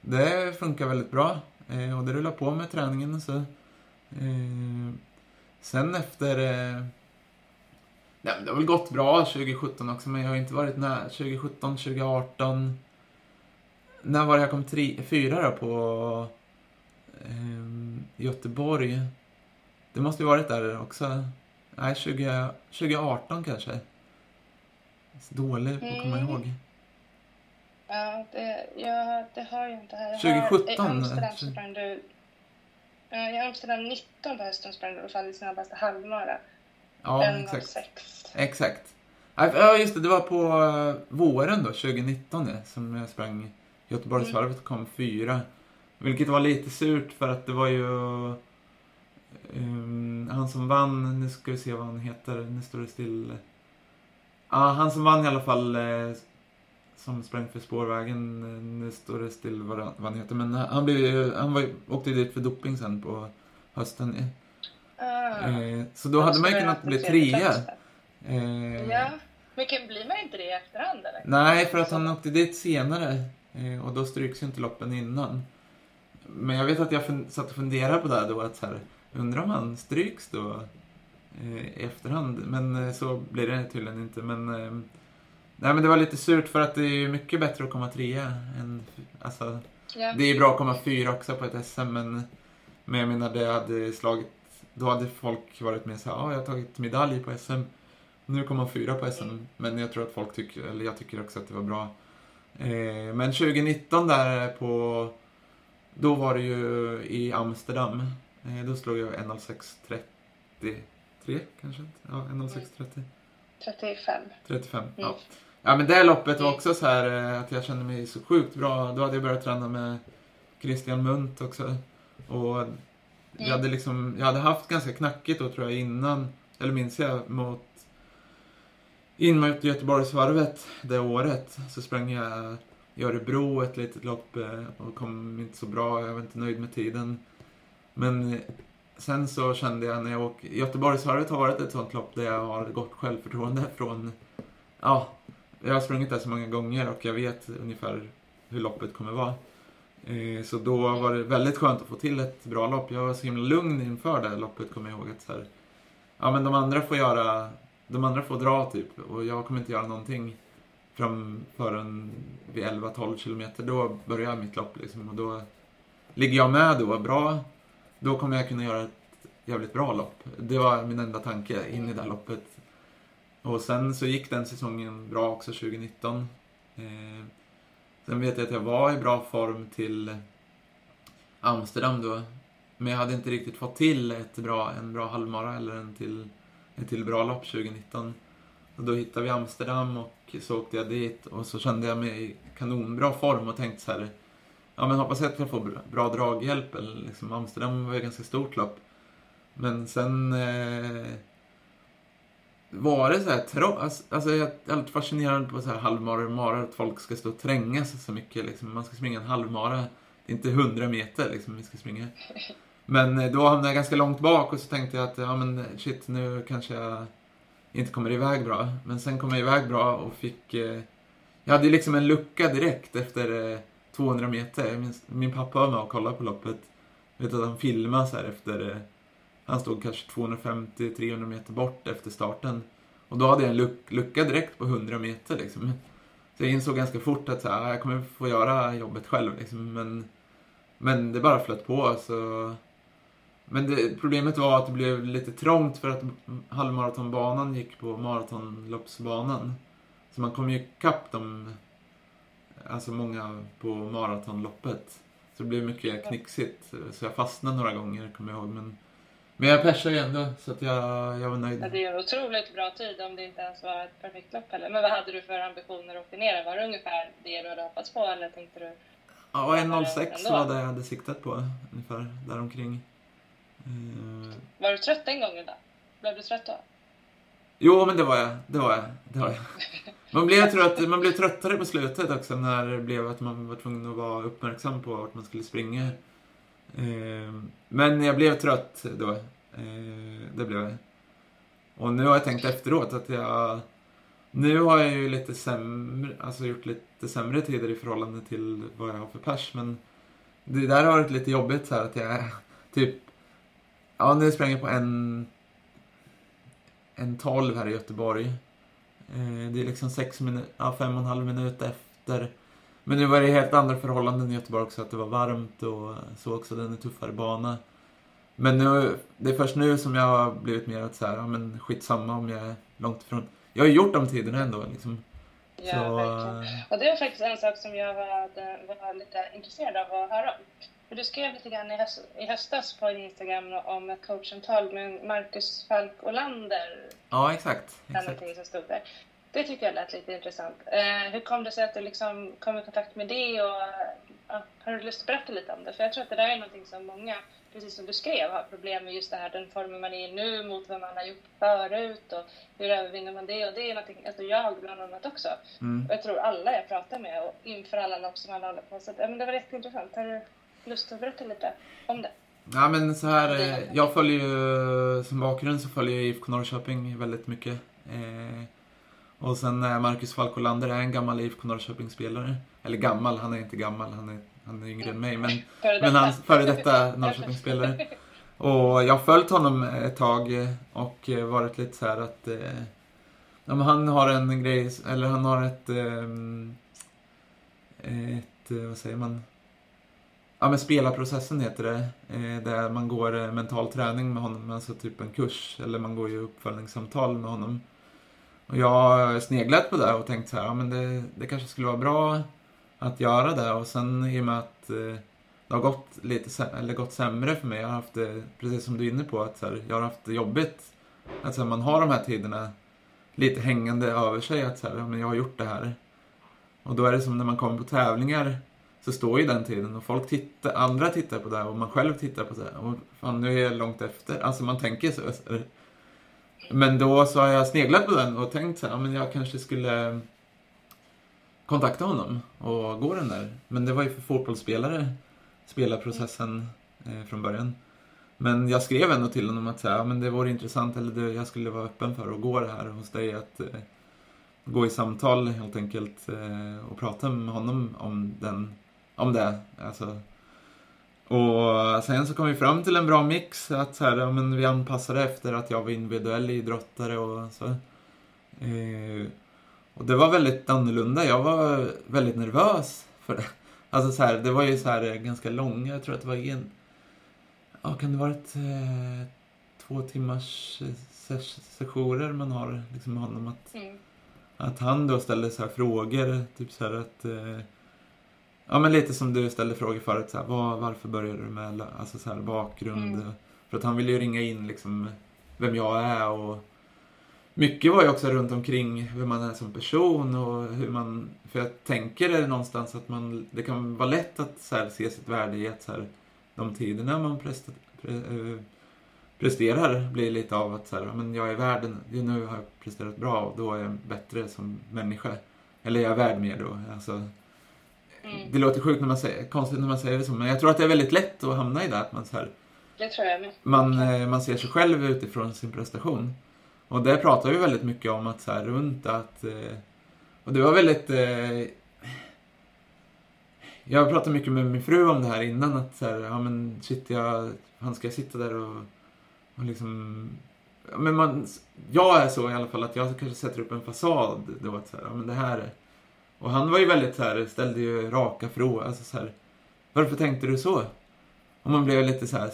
Det funkar väldigt bra. Eh, och det rullar på med träningen så. Eh, sen efter eh, Ja, det har väl gått bra 2017 också, men jag har inte varit nära. 2017, 2018. När var det jag kom tri, fyra då på eh, Göteborg. Det måste ju varit där också. Nej, 20, 2018 kanske. Så dålig på att komma mm. ihåg. Ja, det, ja, det har jag inte här. Jag 2017? Har, I Amsterdam sprang du... I Amsterdam 19 på hösten sprang du i alla fall snabbaste halvmara. Ja, exakt. 06. Exakt. Ja, just det. Det var på eh, våren då, 2019, som jag sprang Göteborgsvarvet och kom fyra. Vilket var lite surt för att det var ju um, han som vann, nu ska vi se vad han heter, nu står det still. Ja, ah, han som vann i alla fall eh, som sprang för spårvägen, eh, nu står det still vad, vad han heter. Men han, blev han var, åkte dit för doping sen på hösten. Ah, eh, så då hade man ju kunnat bli trea. Eh, ja, men blir man inte det i efterhand eller? Nej, för att han åkte dit senare. Eh, och då stryks ju inte loppen innan. Men jag vet att jag satt och funderade på det här då, att så här, undrar om han stryks då eh, i efterhand. Men eh, så blir det tydligen inte. Men, eh, nej, men det var lite surt för att det är mycket bättre att komma trea. Än, alltså, ja. Det är bra att komma fyra också på ett SM, men, men jag menar, det hade slagit, då hade folk varit med så här, ja, jag har tagit medalj på SM. Nu kommer man fyra på SM, mm. men jag tror att folk tycker, eller jag tycker också att det var bra. Eh, men 2019 där på då var det ju i Amsterdam. Eh, då slog jag 1.06.33 kanske? Ja, 1.06.30. 35. 35, mm. ja. Ja men det loppet var också så här eh, att jag kände mig så sjukt bra. Då hade jag börjat träna med Christian Munt också. Och jag mm. hade liksom, jag hade haft ganska knackigt då tror jag innan, eller minns jag, mot in mot Göteborgsvarvet det året så sprang jag i Örebro ett litet lopp eh, och kom inte så bra. Jag var inte nöjd med tiden. Men eh, sen så kände jag när jag åkte... Göteborgsvarvet har varit ett sånt lopp där jag har gott självförtroende från... Ja, jag har sprungit där så många gånger och jag vet ungefär hur loppet kommer vara. Eh, så då var det väldigt skönt att få till ett bra lopp. Jag var så himla lugn inför det loppet, kommer jag ihåg. Att så här, ja, men de andra får göra... De andra får dra, typ. Och jag kommer inte göra någonting fram förrän vid 11-12 kilometer. Då börjar mitt lopp, liksom. Och då ligger jag med då bra, då kommer jag kunna göra ett jävligt bra lopp. Det var min enda tanke in i det här loppet. Och sen så gick den säsongen bra också 2019. Eh, sen vet jag att jag var i bra form till Amsterdam då. Men jag hade inte riktigt fått till ett bra, en bra halvmara eller en till, ett till bra lopp 2019. Och då hittade vi Amsterdam och så åkte jag dit och så kände jag mig i kanonbra form och tänkte så här ja men hoppas att jag får bra draghjälp. Eller liksom, Amsterdam var ju ganska stort lopp. Men sen eh, var det så här, tro, alltså, alltså jag är alltid fascinerad på så här halvmaror, att folk ska stå och trängas så mycket. Liksom. Man ska springa en halvmara, det är inte hundra meter liksom, vi ska springa. Men eh, då hamnade jag ganska långt bak och så tänkte jag att ja men shit, nu kanske jag inte kommer iväg bra. Men sen kom jag iväg bra och fick... Eh, jag hade liksom en lucka direkt efter eh, 200 meter. Min, min pappa var med och kollade på loppet. Jag vet att han filmade så här efter... Eh, han stod kanske 250-300 meter bort efter starten. Och då hade jag en luck, lucka direkt på 100 meter liksom. Så jag insåg ganska fort att så här, ah, jag kommer få göra jobbet själv liksom. Men, men det bara flöt på. Så... Men det, problemet var att det blev lite trångt för att halvmaratonbanan gick på maratonloppsbanan. Så man kom ju ikapp de alltså många på maratonloppet. Så det blev mycket knixigt. Så jag fastnade några gånger, kommer jag ihåg. Men, men jag persade ju ändå, så att jag, jag var nöjd. Ja, det är en otroligt bra tid om det inte ens var ett perfekt lopp heller. Men vad hade du för ambitioner att optimera? Var det ungefär det du hade hoppats på eller tänkte du? Ja, 1.06 var det jag hade siktat på, ungefär däromkring. Uh... Var du trött den gången då? Blev du trött då? Jo, men det var jag. Det var jag. Det var jag. Man blev, trött, man blev tröttare på slutet också när det blev att man var tvungen att vara uppmärksam på vart man skulle springa. Eh, men jag blev trött då. Eh, det blev jag. Och nu har jag tänkt efteråt att jag... Nu har jag ju lite sämre, alltså gjort lite sämre tider i förhållande till vad jag har för pers, men det där har varit lite jobbigt så här att jag typ... Ja, nu sprang jag på en... En 12 här i Göteborg. Eh, det är liksom sex minuter, ja, fem och en halv minut efter. Men nu var det helt andra förhållanden i Göteborg också, att det var varmt och så också, den är tuffare bana. Men nu, det är först nu som jag har blivit mer att så här, ja men skitsamma om jag är långt ifrån. Jag har gjort de tiderna ändå liksom. Ja, så, verkligen. Och det var faktiskt en sak som jag var, var lite intresserad av att höra om. För du skrev lite grann i, höst, i höstas på Instagram om ett coachsamtal med Marcus Falk Olander. Ja, exakt. exakt. som stod där. Det tycker jag lät lite intressant. Eh, hur kom det sig att du liksom kom i kontakt med det och ja, har du lust att berätta lite om det? För jag tror att det där är någonting som många, precis som du skrev, har problem med just det här, den formen man är i nu mot vad man har gjort förut och hur övervinner man det? Och det är någonting, alltså jag bland annat också. Mm. Och jag tror alla jag pratar med och inför alla lopp som alla håller på. Så ja, men det var jätteintressant. Har du lust att berätta lite om det? Ja men så här, eh, jag följer ju, som bakgrund så följer jag IFK Norrköping väldigt mycket. Eh, och sen är Marcus Falkolander är en gammal IFK Norrköping-spelare. Eller gammal, han är inte gammal, han är, han är yngre än mig. Men, men han före detta Norrköping-spelare. Och jag har följt honom ett tag och varit lite så här att eh, ja, men han har en grej, eller han har ett, ehm, ett, vad säger man, Ja men spelarprocessen heter det. Eh, där man går eh, mental träning med honom, alltså typ en kurs. Eller man går ju uppföljningssamtal med honom. Och jag har sneglat på det och tänkt så här, ja men det, det kanske skulle vara bra att göra det. Och sen i och med att eh, det har gått lite eller gått sämre för mig. Jag har haft det, precis som du är inne på, att så här, jag har haft det jobbigt. Att så här, man har de här tiderna lite hängande över sig. Att så här, ja, men jag har gjort det här. Och då är det som när man kommer på tävlingar så står ju den tiden och folk tittar, andra tittar på det och man själv tittar på det. Och fan, nu är jag långt efter. Alltså man tänker så. Men då så har jag sneglat på den och tänkt så här, men jag kanske skulle kontakta honom och gå den där. Men det var ju för fotbollsspelare, spelarprocessen eh, från början. Men jag skrev ändå till honom att säga, men det vore intressant, eller det, jag skulle vara öppen för att gå det här hos dig. Att eh, gå i samtal helt enkelt eh, och prata med honom om, den, om det. Alltså, och sen så kom vi fram till en bra mix, att så här, ja, men vi anpassade efter att jag var individuell idrottare och så. Eh, och det var väldigt annorlunda. Jag var väldigt nervös för det. Alltså så här, det var ju så här ganska långa, jag tror att det var en... Ja, kan det varit eh, två timmars sessioner man har liksom med honom? Att, mm. att han då ställde så här frågor, typ så här att... Eh, ja, men lite som du ställde frågor förut, så här, var, varför började du med alltså så här, bakgrund? Mm. För att han ville ju ringa in liksom vem jag är och mycket var ju också runt omkring hur man är som person och hur man... För jag tänker det någonstans att man, det kan vara lätt att så här, se sitt värde i att så här, de tiderna man prester, pre, äh, presterar blir lite av att så här, men jag är värd, nu har jag presterat bra och då är jag bättre som människa. Eller jag är värd mer då. Alltså, mm. Det låter sjukt när man säger, konstigt när man säger det så, men jag tror att det är väldigt lätt att hamna i det. Att man, så här, det tror jag med. Man, eh, man ser sig själv utifrån sin prestation. Och det pratar vi väldigt mycket om att så här, runt att... Eh, och det var väldigt... Eh, jag pratade mycket med min fru om det här innan att så här, ja men shit, jag, han ska sitta där och, och liksom... Ja, men man, jag är så i alla fall att jag kanske sätter upp en fasad då att så här, ja men det här är... Och han var ju väldigt så här, ställde ju raka frågor, alltså så här, varför tänkte du så? Och man blev lite så här,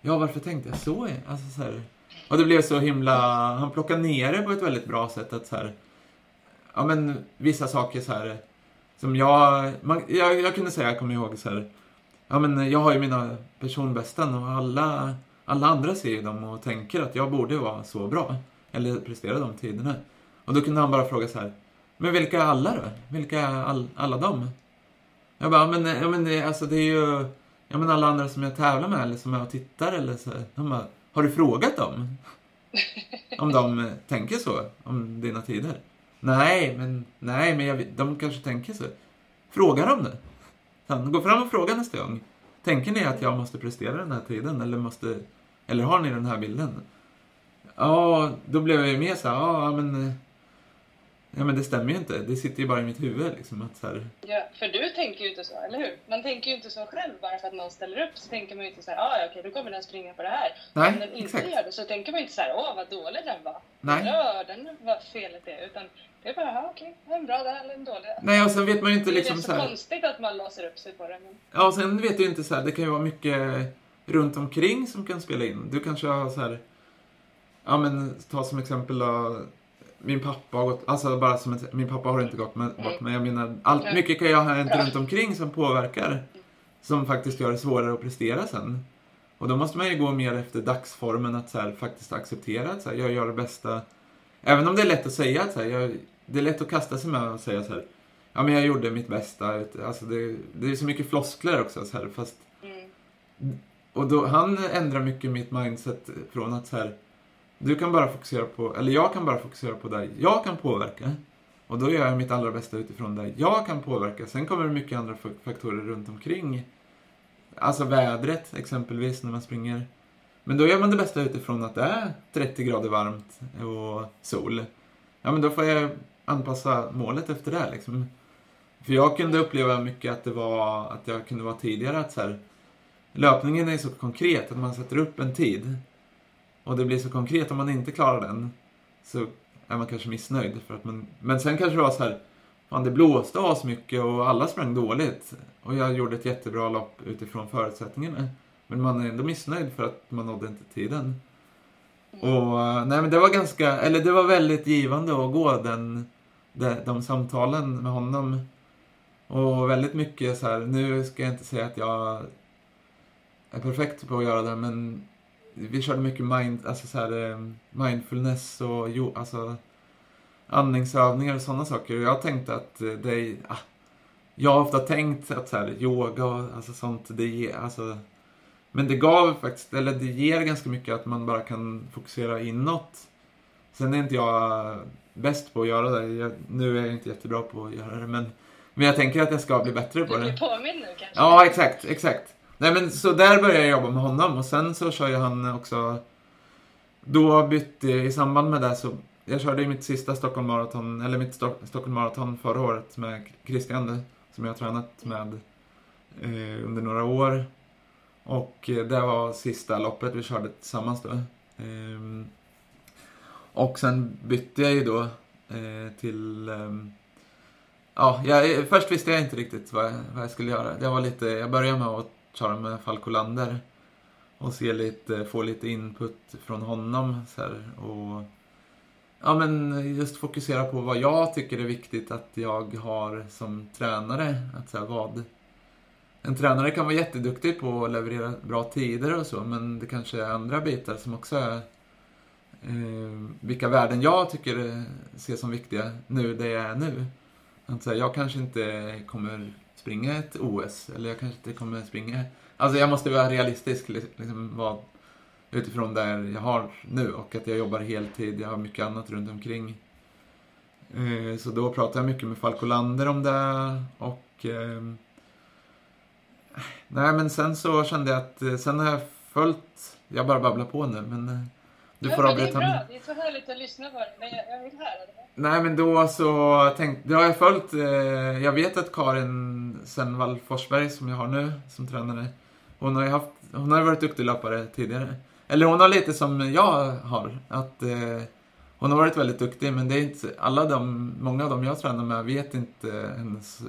ja varför tänkte jag så? Alltså så här, och det blev så himla, han plockade ner det på ett väldigt bra sätt att så här, ja men vissa saker så här som jag, man, jag, jag kunde säga, jag kommer ihåg så här, ja men jag har ju mina personbästen och alla, alla andra ser ju dem och tänker att jag borde vara så bra. Eller prestera de tiderna. Och då kunde han bara fråga så här, men vilka är alla då? Vilka är all, alla dem? Jag bara, men, ja, men alltså det är ju, ja men alla andra som jag tävlar med eller som jag tittar eller så. De bara, har du frågat dem? Om de tänker så om dina tider? Nej, men, nej, men jag, de kanske tänker så. Fråga dem det. Gå fram och fråga nästa gång. Tänker ni att jag måste prestera den här tiden? Eller, måste, eller har ni den här bilden? Ja, då blev jag ju mer så här, ja men Ja men det stämmer ju inte. Det sitter ju bara i mitt huvud liksom att så här... Ja, för du tänker ju inte så, eller hur? Man tänker ju inte så själv. Bara för att någon ställer upp så tänker man ju inte så här, ah, okej, då kommer den springa på det här. Nej, Om den inte exakt. gör det så tänker man ju inte så här, åh vad dålig den var. Nej. Ja, den var felet det. Utan det är bara, ja, okej, en bra där eller en dålig. Nej, och sen vet man ju inte liksom Det är så så här... konstigt att man låser upp sig på det. Men... Ja, och sen vet du inte så här, det kan ju vara mycket runt omkring som kan spela in. Du kanske har så här, ja men ta som exempel då, min pappa har gått, alltså bara som ett, min pappa har inte gått med, bort men jag menar, allt, mycket kan ju ha hänt runt omkring som påverkar, som faktiskt gör det svårare att prestera sen. Och då måste man ju gå mer efter dagsformen, att så här, faktiskt acceptera att så här, jag gör det bästa. Även om det är lätt att säga att så här, jag, det är lätt att kasta sig med och säga så här, ja men jag gjorde mitt bästa. Alltså det, det är så mycket floskler också så här, fast... Mm. Och då, han ändrar mycket mitt mindset från att så här, du kan bara fokusera på, eller jag kan bara fokusera på det jag kan påverka. Och då gör jag mitt allra bästa utifrån det jag kan påverka. Sen kommer det mycket andra faktorer runt omkring. Alltså vädret exempelvis när man springer. Men då gör man det bästa utifrån att det är 30 grader varmt och sol. Ja men då får jag anpassa målet efter det liksom. För jag kunde uppleva mycket att det var, att jag kunde vara tidigare att så här, löpningen är så konkret att man sätter upp en tid och det blir så konkret, om man inte klarar den så är man kanske missnöjd. För att man, men sen kanske det var så här, fan det blåste as mycket och alla sprang dåligt. Och jag gjorde ett jättebra lopp utifrån förutsättningarna. Men man är ändå missnöjd för att man nådde inte tiden. Och nej men det var ganska, eller det var väldigt givande att gå den, de, de samtalen med honom. Och väldigt mycket så här, nu ska jag inte säga att jag är perfekt på att göra det men vi körde mycket mind, alltså så här, eh, mindfulness och jo, alltså, andningsövningar och sådana saker. Och jag tänkte att eh, det ah, jag har ofta tänkt att så här, yoga och alltså sånt, det alltså, men det gav faktiskt, eller det ger ganska mycket att man bara kan fokusera inåt. Sen är inte jag bäst på att göra det. Jag, nu är jag inte jättebra på att göra det, men, men jag tänker att jag ska bli bättre på det. Du blir påmind nu kanske? Ja, exakt, exakt. Nej men så där började jag jobba med honom och sen så kör ju han också... Då bytte, i samband med det så... Jag körde ju mitt sista Stockholm Marathon, eller mitt Stockholm Marathon förra året med Christian som jag har tränat med eh, under några år. Och eh, det var sista loppet vi körde tillsammans då. Eh, och sen bytte jag ju då eh, till... Ehm, ja, jag, först visste jag inte riktigt vad jag, vad jag skulle göra. Det var lite, jag började med att köra med Falkolander och se lite, få lite input från honom så här, och ja men just fokusera på vad jag tycker är viktigt att jag har som tränare. Att så här, vad en tränare kan vara jätteduktig på att leverera bra tider och så, men det kanske är andra bitar som också är eh, vilka värden jag tycker ser som viktiga nu, det jag är nu. Att, så här, jag kanske inte kommer springa ett OS, eller jag kanske inte kommer springa... Alltså jag måste vara realistisk liksom, vad, utifrån där jag har nu. Och att jag jobbar heltid, jag har mycket annat runt omkring. Eh, så då pratar jag mycket med Falkolander om det. Och eh, Nej men sen så kände jag att, eh, sen har jag följt, jag bara babblar på nu men eh, du får ja, avbryta. Det är bra, det är så härligt att lyssna på det, men jag, jag vill höra det. Nej men då så tänkte, då har jag följt, eh, jag vet att Karin Senvall Forsberg som jag har nu som tränare, hon har ju haft, hon har varit duktig löpare tidigare. Eller hon har lite som jag har, att eh, hon har varit väldigt duktig men det är inte, alla de, många av dem jag tränar med vet inte hennes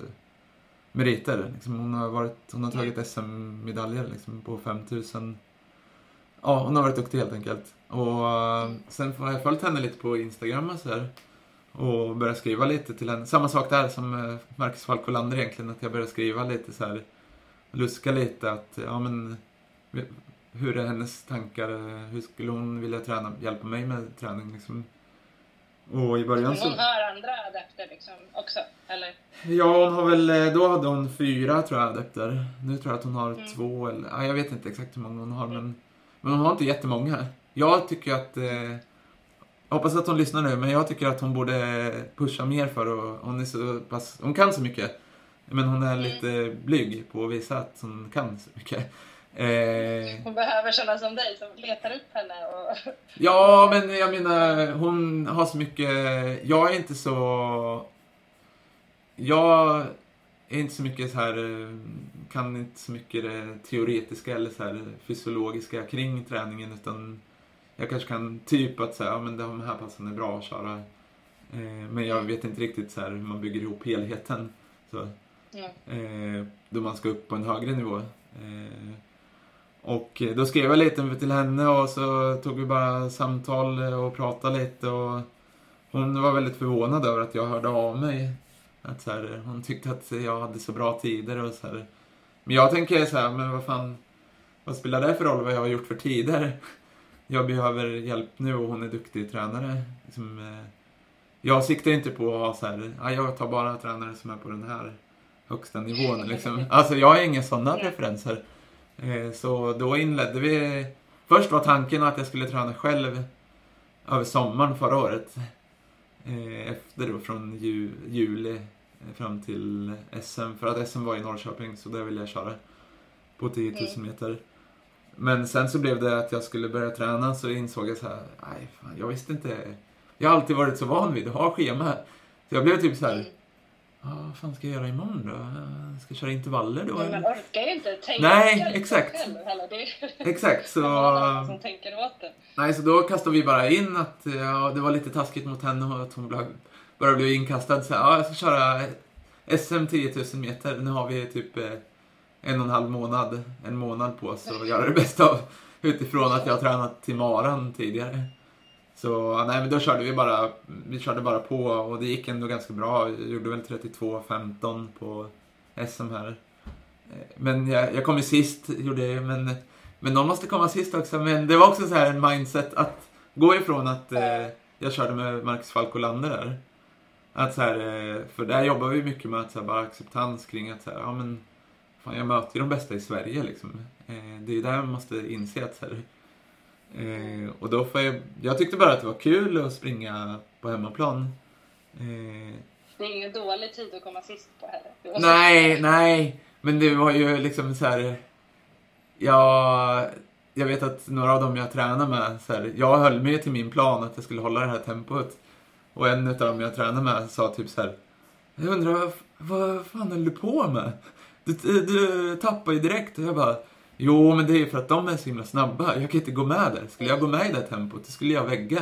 meriter. Liksom hon, har varit, hon har tagit SM-medaljer liksom, på 5000. Ja, hon har varit duktig helt enkelt. Och uh, sen har jag följt henne lite på Instagram och så här. Och börjat skriva lite till henne. Samma sak där som uh, Marcus Falk Olander egentligen, att jag började skriva lite så här. Luska lite att, ja men hur är hennes tankar? Hur skulle hon vilja träna, hjälpa mig med träning liksom? Och i början så... Hon har andra adepter liksom också, eller? Ja, hon har väl, eh, då hade hon fyra tror jag adepter. Nu tror jag att hon har mm. två eller, ja, jag vet inte exakt hur många hon har men, men hon har inte jättemånga. Jag tycker att, eh, hoppas att hon lyssnar nu, men jag tycker att hon borde pusha mer för och hon är så pass, hon kan så mycket. Men hon är mm. lite blyg på att visa att hon kan så mycket. Eh... Hon behöver sådana som dig som letar upp henne och... Ja, men jag menar, hon har så mycket... Jag är inte så... Jag är inte så mycket så här... Kan inte så mycket det teoretiska eller så här fysiologiska kring träningen utan jag kanske kan typ att säga, ja men de här passen är bra att köra. Eh, men jag vet inte riktigt så här hur man bygger ihop helheten. Så. Eh, då man ska upp på en högre nivå. Eh, och då skrev jag lite till henne och så tog vi bara samtal och pratade lite och hon var väldigt förvånad över att jag hörde av mig. Att så här, hon tyckte att jag hade så bra tider och så här. Men jag tänker så här, men vad fan, vad spelar det för roll vad jag har gjort för tider? Jag behöver hjälp nu och hon är duktig tränare. Liksom, eh, jag siktar inte på att ha så här, jag tar bara tränare som är på den här högsta nivån. Liksom. Alltså jag har inga sådana preferenser. Eh, så då inledde vi... Först var tanken att jag skulle träna själv över sommaren förra året. Eh, efter då från ju, juli fram till SM. För att SM var i Norrköping så där ville jag köra på 10 000 mm. meter. Men sen så blev det att jag skulle börja träna så insåg jag så här, nej fan, jag visste inte. Jag har alltid varit så van vid att ha schema. Så jag blev typ så här. Ja, vad fan ska jag göra imorgon då? Jag ska köra intervaller då? Men man orkar ju inte tänka Nej, exakt. själv. Det exakt, så... som tänker åt det. Nej, så då kastade vi bara in att ja, det var lite taskigt mot henne och att hon bara bli inkastad. Så ja, jag ska köra SM 10 000 meter. Nu har vi typ eh, en och en halv månad, en månad på oss att göra det bästa av utifrån att jag har tränat till maran tidigare. Så nej, men då körde vi bara, vi körde bara på och det gick ändå ganska bra. Jag gjorde väl 32-15 på SM här. Eh, men jag, jag kom ju sist, gjorde men, men någon måste komma sist också. Men det var också så här en mindset att gå ifrån att eh, jag körde med Marcus Falk Olander där. Att så här, eh, för där jobbar vi mycket med att så här, bara acceptans kring att så här, ja men fan jag möter ju de bästa i Sverige liksom. Eh, det är där man måste inse att så här, Eh, och då får jag, jag tyckte bara att det var kul att springa på hemmaplan. Det är ingen dålig tid att komma sist på heller. Nej, nej. Men det var ju liksom så här. jag, jag vet att några av dem jag tränar med, så här, jag höll med till min plan att jag skulle hålla det här tempot. Och en av dem jag tränade med sa typ så här, jag undrar vad, vad fan höll du på med? Du, du, tappar ju direkt. Och jag bara, jo men det är ju för att de är så himla snabba. Jag kan inte gå med där. Skulle jag gå med i det tempot, då skulle jag vägga.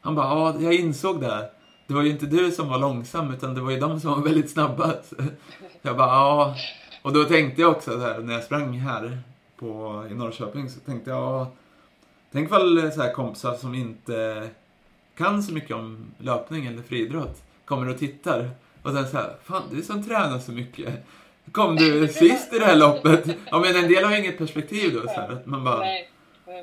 Han bara, ja jag insåg det. Det var ju inte du som var långsam, utan det var ju de som var väldigt snabba. jag bara, ja. Och då tänkte jag också här, när jag sprang här på, i Norrköping, så tänkte jag, ja. Tänk väl så här kompisar som inte kan så mycket om löpning eller friidrott kommer och tittar. Och sen så här, fan du som tränar så mycket. Kom du sist i det här loppet? Ja men en del har inget perspektiv då. Så här, man bara,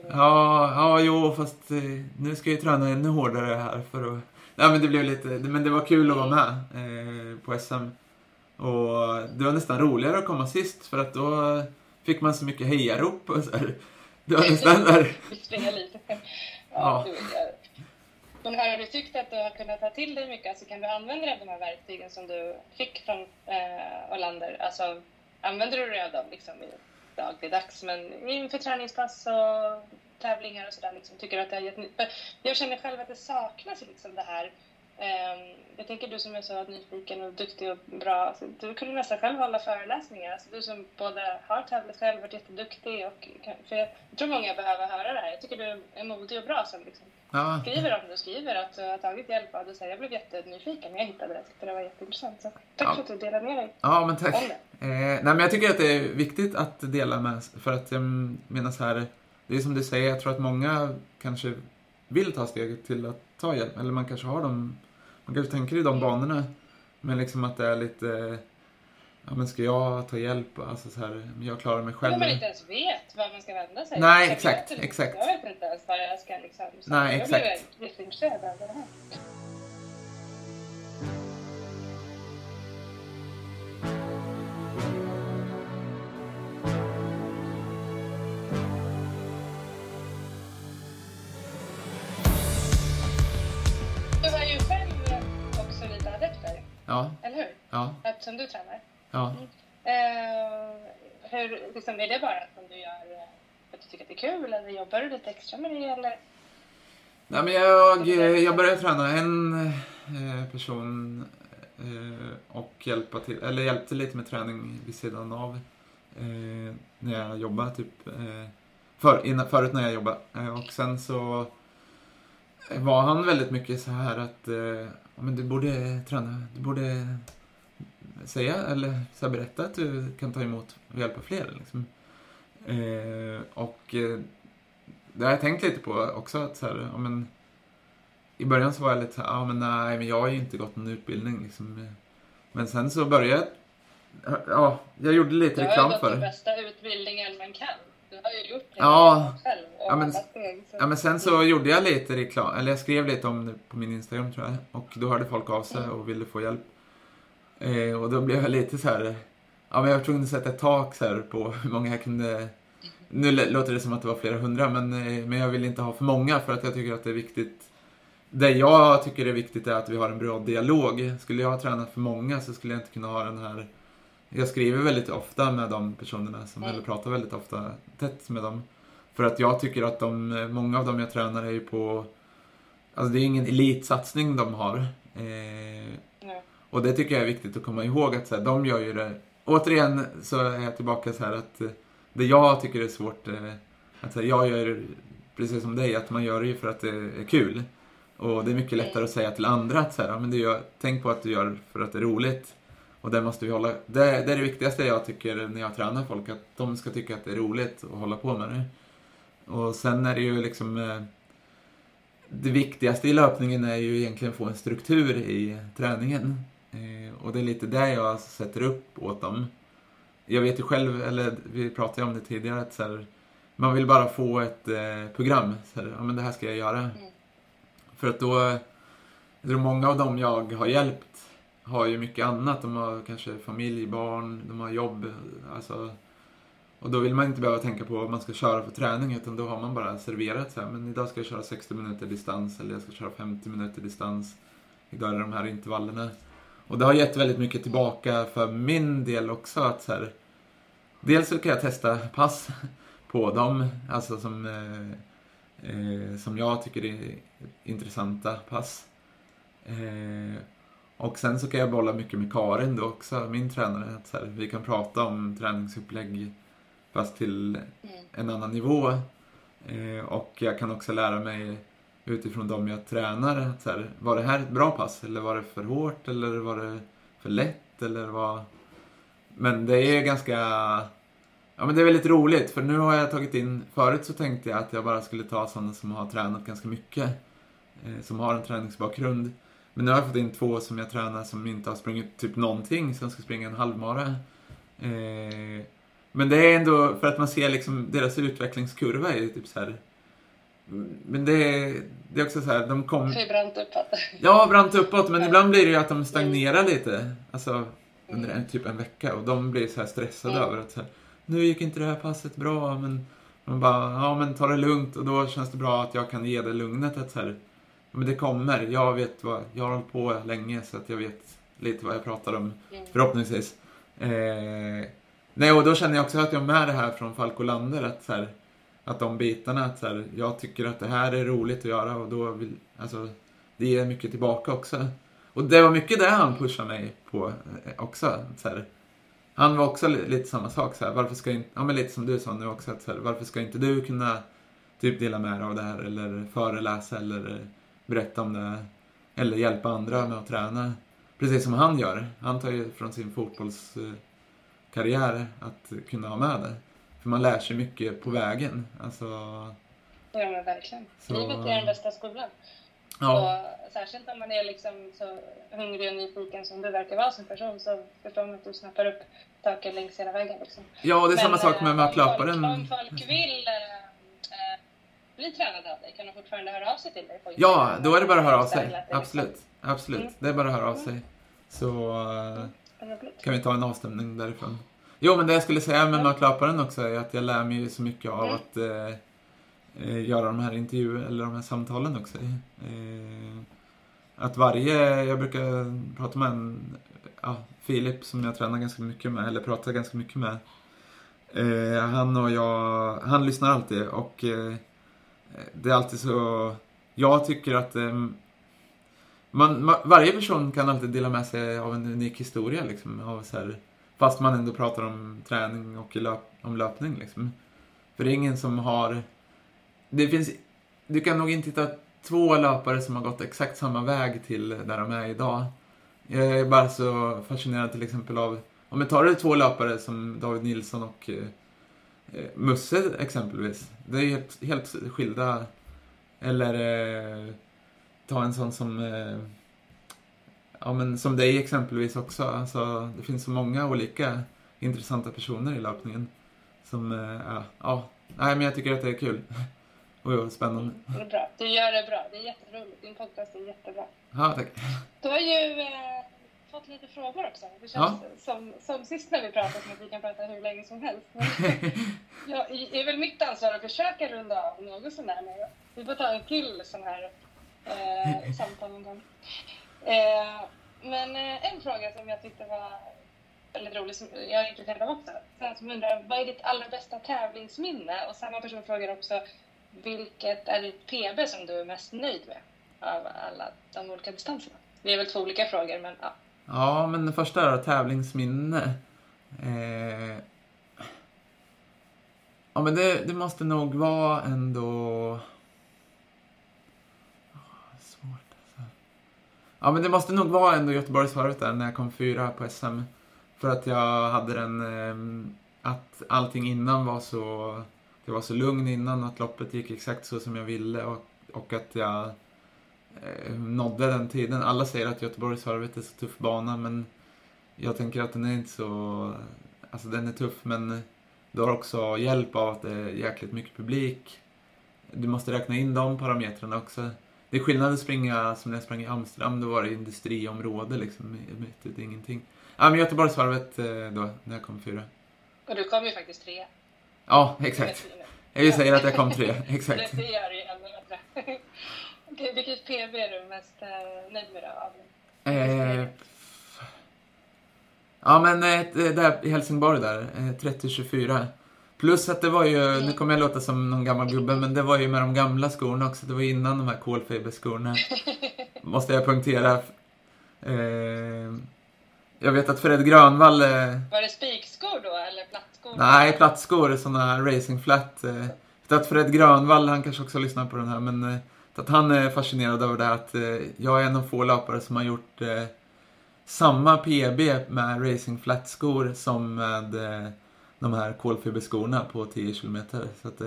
ja, ja jo fast eh, nu ska jag ju träna ännu hårdare här för att... Ja men det blev lite, men det var kul att vara med eh, på SM. Och det var nästan roligare att komma sist för att då fick man så mycket hejarop och så här. Det var nästan där... Ja. Men har du tyckt att du har kunnat ta till dig mycket? Alltså kan du använda dig av de här verktygen som du fick från eh, Olander? Alltså, använder du dig av dem liksom i dagligdags, men inför träningspass och tävlingar och sådär? Liksom, tycker du att det har gett... Jag känner själv att det saknas liksom det här jag tänker du som är så nyfiken och duktig och bra, alltså, du kunde nästan själv hålla föreläsningar. Alltså, du som både har tävlat själv, varit jätteduktig och... För jag, jag tror många behöver höra det här. Jag tycker du är modig och bra som liksom, ja. skriver om det och skriver att du har tagit hjälp av det. Jag blev jättenyfiken när jag hittade det. Jag tyckte det var jätteintressant. Så tack ja. för att du delade med dig Ja, men tack. Eh, nej, men jag tycker att det är viktigt att dela med För att jag menar så här, det är som du säger, jag tror att många kanske vill ta steget till att ta hjälp. Eller man kanske har dem, man kanske tänker i de banorna. Men liksom att det är lite, ja men ska jag ta hjälp? Alltså så här, jag klarar mig själv. Om man inte ens vet var man ska vända sig. Nej, exakt, exakt. Jag vet inte ens var jag ska liksom. Nej, exakt. Jag blev jätteintresserad av det här. Ja. Eller hur? Ja. Eftersom du tränar. Ja. Mm. Eh, hur, liksom, är det bara att du gör eh, för att du tycker att det är kul eller jobbar du lite extra med det eller? Nej, men jag, jag började träna en eh, person eh, och hjälpa till, eller hjälpte lite med träning vid sidan av eh, när jag jobbade typ eh, för, innan, förut när jag jobbade och sen så var han väldigt mycket så här att men du borde träna, du borde säga eller så berätta att du kan ta emot och hjälpa fler. Liksom. Eh, och eh, det har jag tänkt lite på också. Att så här, ja, men, I början så var jag lite så här, ja men nej, men jag har ju inte gått någon utbildning. Liksom. Men sen så började jag, ja, jag gjorde lite reklam för det. Du har ju gått den bästa utbildningen man kan. Du har ju gjort det ja, själv. Ja men, steg, ja, men sen så gjorde jag lite reklam, eller jag skrev lite om det på min Instagram tror jag. Och då hörde folk av sig och ville få hjälp. Eh, och då blev jag lite så här, ja men jag var tvungen att sätta ett tak så här på hur många jag kunde nu låter det som att det var flera hundra, men, eh, men jag vill inte ha för många för att jag tycker att det är viktigt. Det jag tycker är viktigt är att vi har en bra dialog. Skulle jag ha tränat för många så skulle jag inte kunna ha den här jag skriver väldigt ofta med de personerna, som, mm. eller pratar väldigt ofta tätt med dem. För att jag tycker att de, många av dem jag tränar är ju på, alltså det är ingen elitsatsning de har. Eh, mm. Och det tycker jag är viktigt att komma ihåg att så här, de gör ju det, återigen så är jag tillbaka så här att eh, det jag tycker är svårt, eh, att så här, jag gör precis som dig, att man gör det ju för att det är kul. Och det är mycket lättare att säga till andra att så här, men du gör, tänk på att du gör för att det är roligt. Och det måste vi hålla, det, det är det viktigaste jag tycker när jag tränar folk, att de ska tycka att det är roligt att hålla på med det. Och sen är det ju liksom eh, det viktigaste i löpningen är ju egentligen att få en struktur i träningen. Eh, och det är lite det jag sätter upp åt dem. Jag vet ju själv, eller vi pratade ju om det tidigare, att så här, man vill bara få ett eh, program. Så här, ja men det här ska jag göra. Mm. För att då, jag tror många av dem jag har hjälpt har ju mycket annat. De har kanske familj, barn, de har jobb. Alltså, och då vill man inte behöva tänka på vad man ska köra för träning utan då har man bara serverat så här, men idag ska jag köra 60 minuter distans eller jag ska köra 50 minuter distans. Idag är det de här intervallerna. Och det har gett väldigt mycket tillbaka för min del också att så här, Dels så kan jag testa pass på dem, alltså som, eh, eh, som jag tycker är intressanta pass. Eh, och sen så kan jag bolla mycket med Karin då också, min tränare. Att så här, vi kan prata om träningsupplägg fast till mm. en annan nivå. Eh, och jag kan också lära mig utifrån dem jag tränar. Att så här, var det här ett bra pass? Eller var det för hårt? Eller var det för lätt? Eller vad... Men det är ganska... Ja men det är väldigt roligt för nu har jag tagit in... Förut så tänkte jag att jag bara skulle ta sådana som har tränat ganska mycket. Eh, som har en träningsbakgrund. Men nu har jag fått in två som jag tränar som inte har sprungit typ någonting, som ska springa en halvmara. Eh, men det är ändå för att man ser liksom deras utvecklingskurva är typ så här. Men det är, det är också så här, de kommer... Hur brant uppåt? Ja, brant uppåt, men ibland blir det ju att de stagnerar lite. Alltså under en, typ en vecka och de blir så här stressade mm. över att så här, nu gick inte det här passet bra, men man bara, ja men ta det lugnt och då känns det bra att jag kan ge det lugnet att så här, men det kommer. Jag vet vad, jag har hållit på länge så att jag vet lite vad jag pratar om. Mm. Förhoppningsvis. Eh, nej, och då känner jag också att jag med det här från Falko Lander, att, så här, att de bitarna, att så här, jag tycker att det här är roligt att göra och då vill, alltså, det ger mycket tillbaka också. Och det var mycket det han pushade mig på eh, också. Så här, han var också lite samma sak, så här, varför ska inte, ja men lite som du sa nu också, att så varför ska inte du kunna typ dela med dig av det här eller föreläsa eller berätta om det eller hjälpa andra med att träna. Precis som han gör. Han tar ju från sin fotbollskarriär att kunna ha med det. För man lär sig mycket på vägen. Alltså... Ja men verkligen. Så... Livet är den bästa skolan. Ja. Och särskilt om man är liksom så hungrig och nyfiken som du verkar vara som person så förstår man att du snappar upp saker längs hela vägen. Liksom. Ja, och det är Men, samma sak med mötlöparen. Om, om folk vill äh, bli tränade av dig? Kan de fortfarande höra av sig till dig? ja, då är det bara att höra av sig. Absolut. Absolut. Mm. Det är bara att höra av sig. Så uh, kan vi ta en avstämning därifrån. Jo, men det jag skulle säga med mötlöparen också är att jag lär mig så mycket av mm. att uh, göra de här intervjuerna, eller de här samtalen också. Uh, att varje, jag brukar prata med en, ja, Filip som jag tränar ganska mycket med, eller pratar ganska mycket med. han och jag, han lyssnar alltid och det är alltid så... Jag tycker att eh, man, man, varje person kan alltid dela med sig av en unik historia. Liksom, av så här, fast man ändå pratar om träning och löp, om löpning. Liksom. För det är ingen som har... Det finns... Du kan nog inte hitta två löpare som har gått exakt samma väg till där de är idag. Jag är bara så fascinerad till exempel av... Om vi tar två löpare som David Nilsson och eh, Musse exempelvis. Det är helt, helt skilda. Eller eh, ta en sån som eh, ja, men som dig exempelvis också. Alltså, det finns så många olika intressanta personer i löpningen. Som, eh, ja, ja, nej men jag tycker att det är kul. Och spännande. Det är bra. Du gör det bra. Det är jätteroligt. Din podcast är jättebra. Ja, tack. Du har ju eh, fått lite frågor också. Det känns ja. som, som sist när vi pratade som att vi kan prata hur länge som helst. Men ja, det är väl mitt ansvar att försöka runda av något sånt där. Vi får ta en till sån här eh, samtal någon gång. Eh, men eh, en fråga som jag tyckte var väldigt rolig, som jag är intresserad av också. Sen som undrar, vad är ditt allra bästa tävlingsminne? Och samma person frågar också, vilket är ditt PB som du är mest nöjd med av alla de olika distanserna? Det är väl två olika frågor, men ja. Ja, men det första är tävlingsminne. Eh... Ja, men det, det måste nog vara ändå... svårt alltså. Ja, men det måste nog vara ändå Göteborgsvarvet där när jag kom fyra på SM. För att jag hade den... Eh, att allting innan var så... Det var så lugn innan, att loppet gick exakt så som jag ville och, och att jag eh, nådde den tiden. Alla säger att Göteborgsvarvet är så tuff bana men jag tänker att den är inte så... Alltså den är tuff men du har också hjälp av att det är jäkligt mycket publik. Du måste räkna in de parametrarna också. Det är skillnad att springa som när jag sprang i Amsterdam, då var det industriområde liksom, mitt ute ingenting. Ja, men Göteborgsvarvet eh, då, när jag kom fyra. Och du kom ju faktiskt tre. Ja, exakt. Jag säger att jag kom tre, exakt. Det, gör ju ännu bättre. Vilket PB är du mest eh, nöjd med då? Eh, ja men eh, där i Helsingborg där, eh, 30-24. Plus att det var ju, nu kommer jag låta som någon gammal gubbe, men det var ju med de gamla skorna också. Det var innan de här kolfiberskorna. Måste jag punktera. Eh, jag vet att Fred Grönvall... Eh, var det spikskor då, eller plattskor? Nej, plattskor. Sådana racing flat. Eh, att Fred Grönvall, han kanske också lyssnar på den här, men att han är fascinerad över det att eh, jag är en av få löpare som har gjort eh, samma PB med racing flat-skor som med eh, de här kolfiberskorna på 10 kilometer. Så att,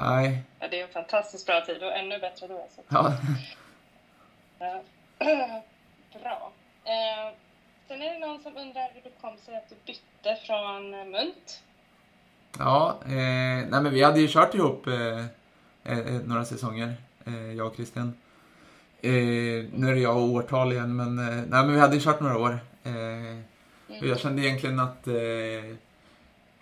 nej. Ja, det är en fantastiskt bra tid och ännu bättre då. Så. Ja. bra. Eh, sen är det någon som undrar hur det kom sig att du bytte från Munt. Ja, eh, nej men vi hade ju kört ihop eh, Eh, eh några säsonger, eh, jag och Christian. Eh, nu är det jag och årtal igen, men, eh, nej, men vi hade ju kört några år. Eh, och jag kände egentligen att eh,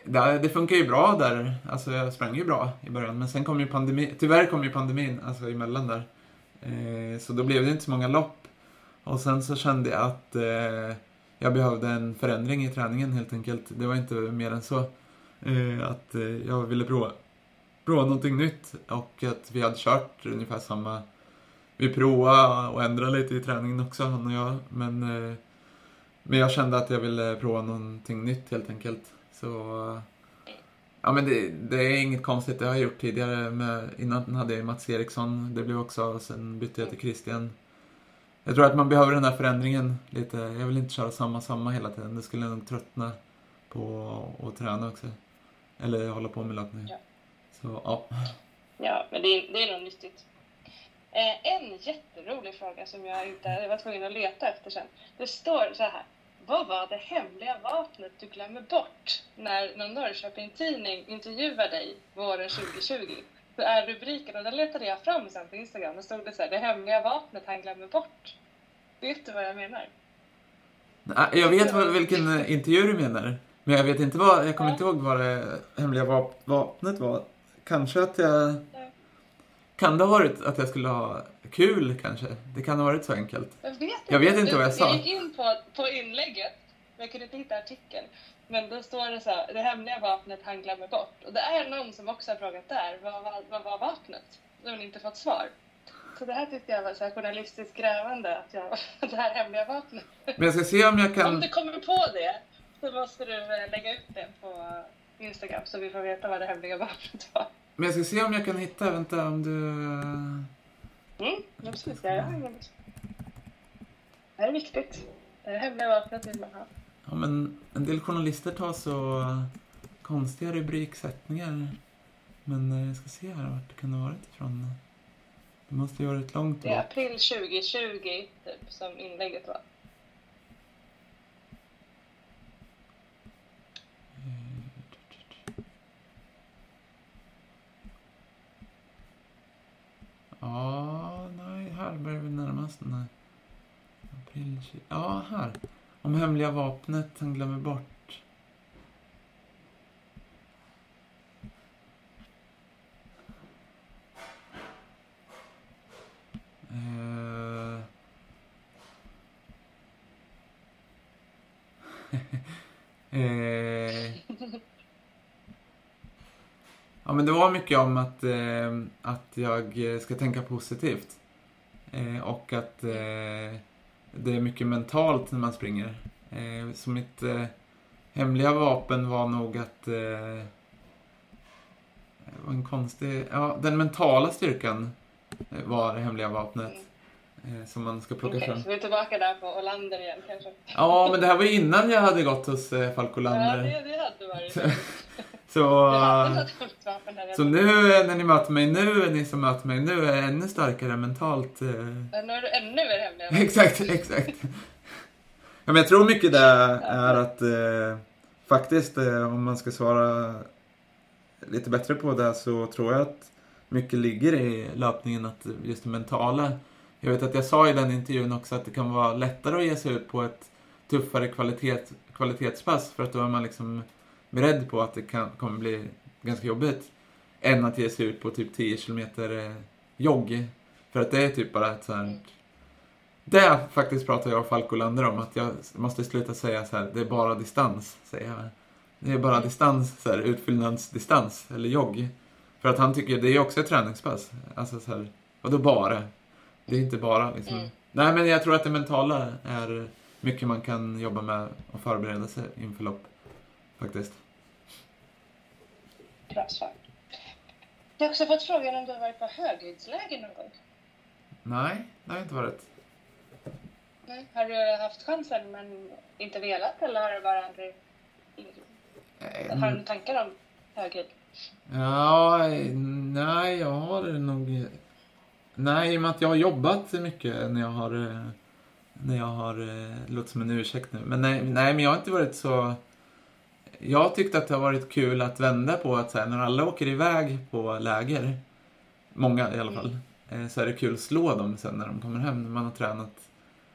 det, det funkar ju bra där. Alltså jag sprang ju bra i början, men sen kom ju pandemin. Tyvärr kom ju pandemin alltså emellan där. så då blev det inte så många lopp. Och sen så kände jag att jag behövde en förändring i träningen helt enkelt. Det var inte mer än så. Eh, att eh, jag ville prova, prova någonting nytt och att vi hade kört ungefär samma... Vi provade och ändrade lite i träningen också, han och jag. Men, eh, men jag kände att jag ville prova någonting nytt helt enkelt. Så... Ja men det, det är inget konstigt, det har jag gjort tidigare. Med, innan hade jag Mats Eriksson, det blev också, sen bytte jag till Christian. Jag tror att man behöver den här förändringen lite. Jag vill inte köra samma, samma hela tiden. Det skulle nog tröttna på att träna också. Eller hålla på med löpning. Ja. Så, ja. Ja, men det är, det är nog nyttigt. Eh, en jätterolig fråga som jag inte jag var tvungen att leta efter sen. Det står så här. Vad var det hemliga vapnet du glömmer bort när någon Norrköping-tidning intervjuar dig våren 2020? Så är rubriken, och den letade jag fram sen på Instagram, då stod det så här, det hemliga vapnet han glömmer bort. Vet du vad jag menar? Jag vet vilken intervju du menar. Men jag vet inte vad, jag kommer inte ihåg vad det hemliga vap vapnet var. Kanske att jag... Kan det ha varit att jag skulle ha kul kanske? Det kan ha varit så enkelt. Jag vet inte, jag vet inte du, vad jag sa. Jag gick in på, på inlägget, men jag kunde inte hitta artikeln. Men då står det så här, det hemliga vapnet han glömmer bort. Och det är någon som också har frågat där, vad, vad, vad var vapnet? Då har inte fått svar. Så det här tyckte jag var så här journalistiskt grävande, att jag, det här hemliga vapnet. Men jag ska se om jag kan... Om du kommer på det, så måste du eh, lägga ut det på Instagram så vi får veta vad det hemliga vapnet var. Men jag ska se om jag kan hitta, vänta om du... Mm, absolut. Ja, ja. Det här är viktigt. Det här hemliga vapnet vill man ha. Ja, men en del journalister tar så konstiga rubriksättningar. Men eh, jag ska se här vart det kan ha varit ifrån. Det måste ju varit långt Det är april 2020 typ som inlägget var. Ja, nej, här börjar vi närma oss den här. April Ja, här. Om hemliga vapnet han glömmer bort. Uh... eh... eh. Ja, men det var mycket om att, eh, att jag ska tänka positivt. Eh, och att eh, det är mycket mentalt när man springer. Eh, så mitt eh, hemliga vapen var nog att... Eh, var en konstig... Ja, den mentala styrkan var det hemliga vapnet. Som man ska plocka okay, fram. Så vi är tillbaka där på Olander igen kanske? Ja, men det här var innan jag hade gått hos Falk Olander. Ja, det, det hade varit. Så, så nu när ni möter mig nu, ni som möter mig nu, är ännu starkare mentalt. Eh. Nu är du ännu mer hemlig. exakt, exakt. Ja, men jag tror mycket det är att eh, faktiskt, eh, om man ska svara lite bättre på det så tror jag att mycket ligger i löpningen, att just det mentala. Jag vet att jag sa i den intervjun också att det kan vara lättare att ge sig ut på ett tuffare kvalitet, kvalitetspass för att då är man liksom beredd på att det kan, kommer bli ganska jobbigt. Än att ge sig ut på typ 10 kilometer eh, jogg. För att det är typ bara ett sånt det faktiskt pratar jag och Falk Olander om, att jag måste sluta säga så här, det är bara distans, säger jag. Det är bara distans, så här, utfyllnadsdistans, eller jogg. För att han tycker det är också ett träningspass. Alltså så här, och då bara. Det är inte bara liksom. Mm. Nej men jag tror att det mentala är mycket man kan jobba med och förbereda sig inför lopp. Faktiskt. Bra svar. Jag har också fått frågan om du har varit på höghöjdsläger någon gång? Nej, det har jag inte varit. Nej. Har du haft chansen men inte velat eller har du bara aldrig... Mm. Har du tankar om höghöjd? Ja, nej, jag har nog... Nej, i och med att jag har jobbat mycket när jag har... När jag har... Låter som en ursäkt nu. Men nej, nej, men jag har inte varit så... Jag tyckte att det har varit kul att vända på att så här, när alla åker iväg på läger, många i alla fall, mm. så är det kul att slå dem sen när de kommer hem, när man har tränat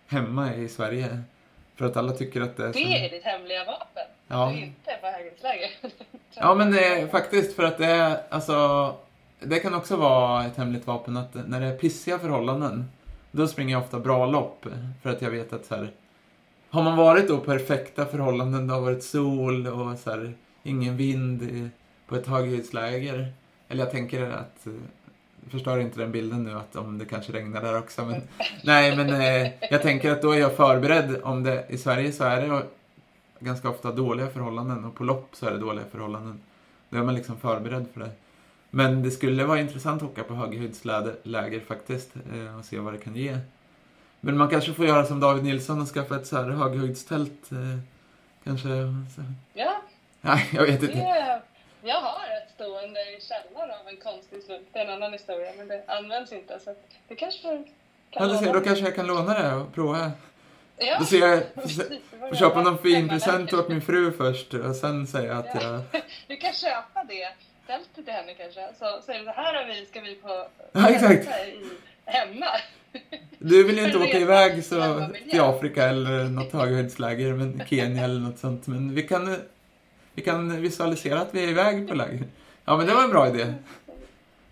hemma i Sverige. För att alla tycker att det är... Det är ditt hemliga vapen? Ja. Du inte är på höghöjdsläger? ja, men det är faktiskt för att det är, alltså, det kan också vara ett hemligt vapen att när det är pissiga förhållanden, då springer jag ofta bra lopp. För att jag vet att så här, har man varit då perfekta förhållanden, det har varit sol och så här, ingen vind på ett höghöjdsläger. Eller jag tänker att förstör inte den bilden nu att om det kanske regnar där också. Men, nej, men eh, jag tänker att då är jag förberedd. Om det, I Sverige så är det ganska ofta dåliga förhållanden och på lopp så är det dåliga förhållanden. Då är man liksom förberedd för det. Men det skulle vara intressant att åka på höghöjdsläger faktiskt eh, och se vad det kan ge. Men man kanske får göra som David Nilsson och skaffa ett så här höghöjdstält. Eh, kanske. Så. Ja. Nej, jag vet inte. Det, jag har ett stående i källaren av en konstig slump. Det är en annan historia, men det används inte. Så det kanske kan ja, ser, Då kanske jag kan låna det och prova. Ja, då ser jag, får köpa någon fin present åt min fru först och sen säga att ja. jag... Du kan köpa det tältet till henne kanske. Så säger du så här har vi, ska vi på ja, exakt. I, hemma. Du vill ju inte åka iväg så till Afrika eller något höghöjdsläger, men Kenya eller något sånt. Men vi kan vi kan visualisera att vi är iväg på läger. Ja, men det var en bra idé.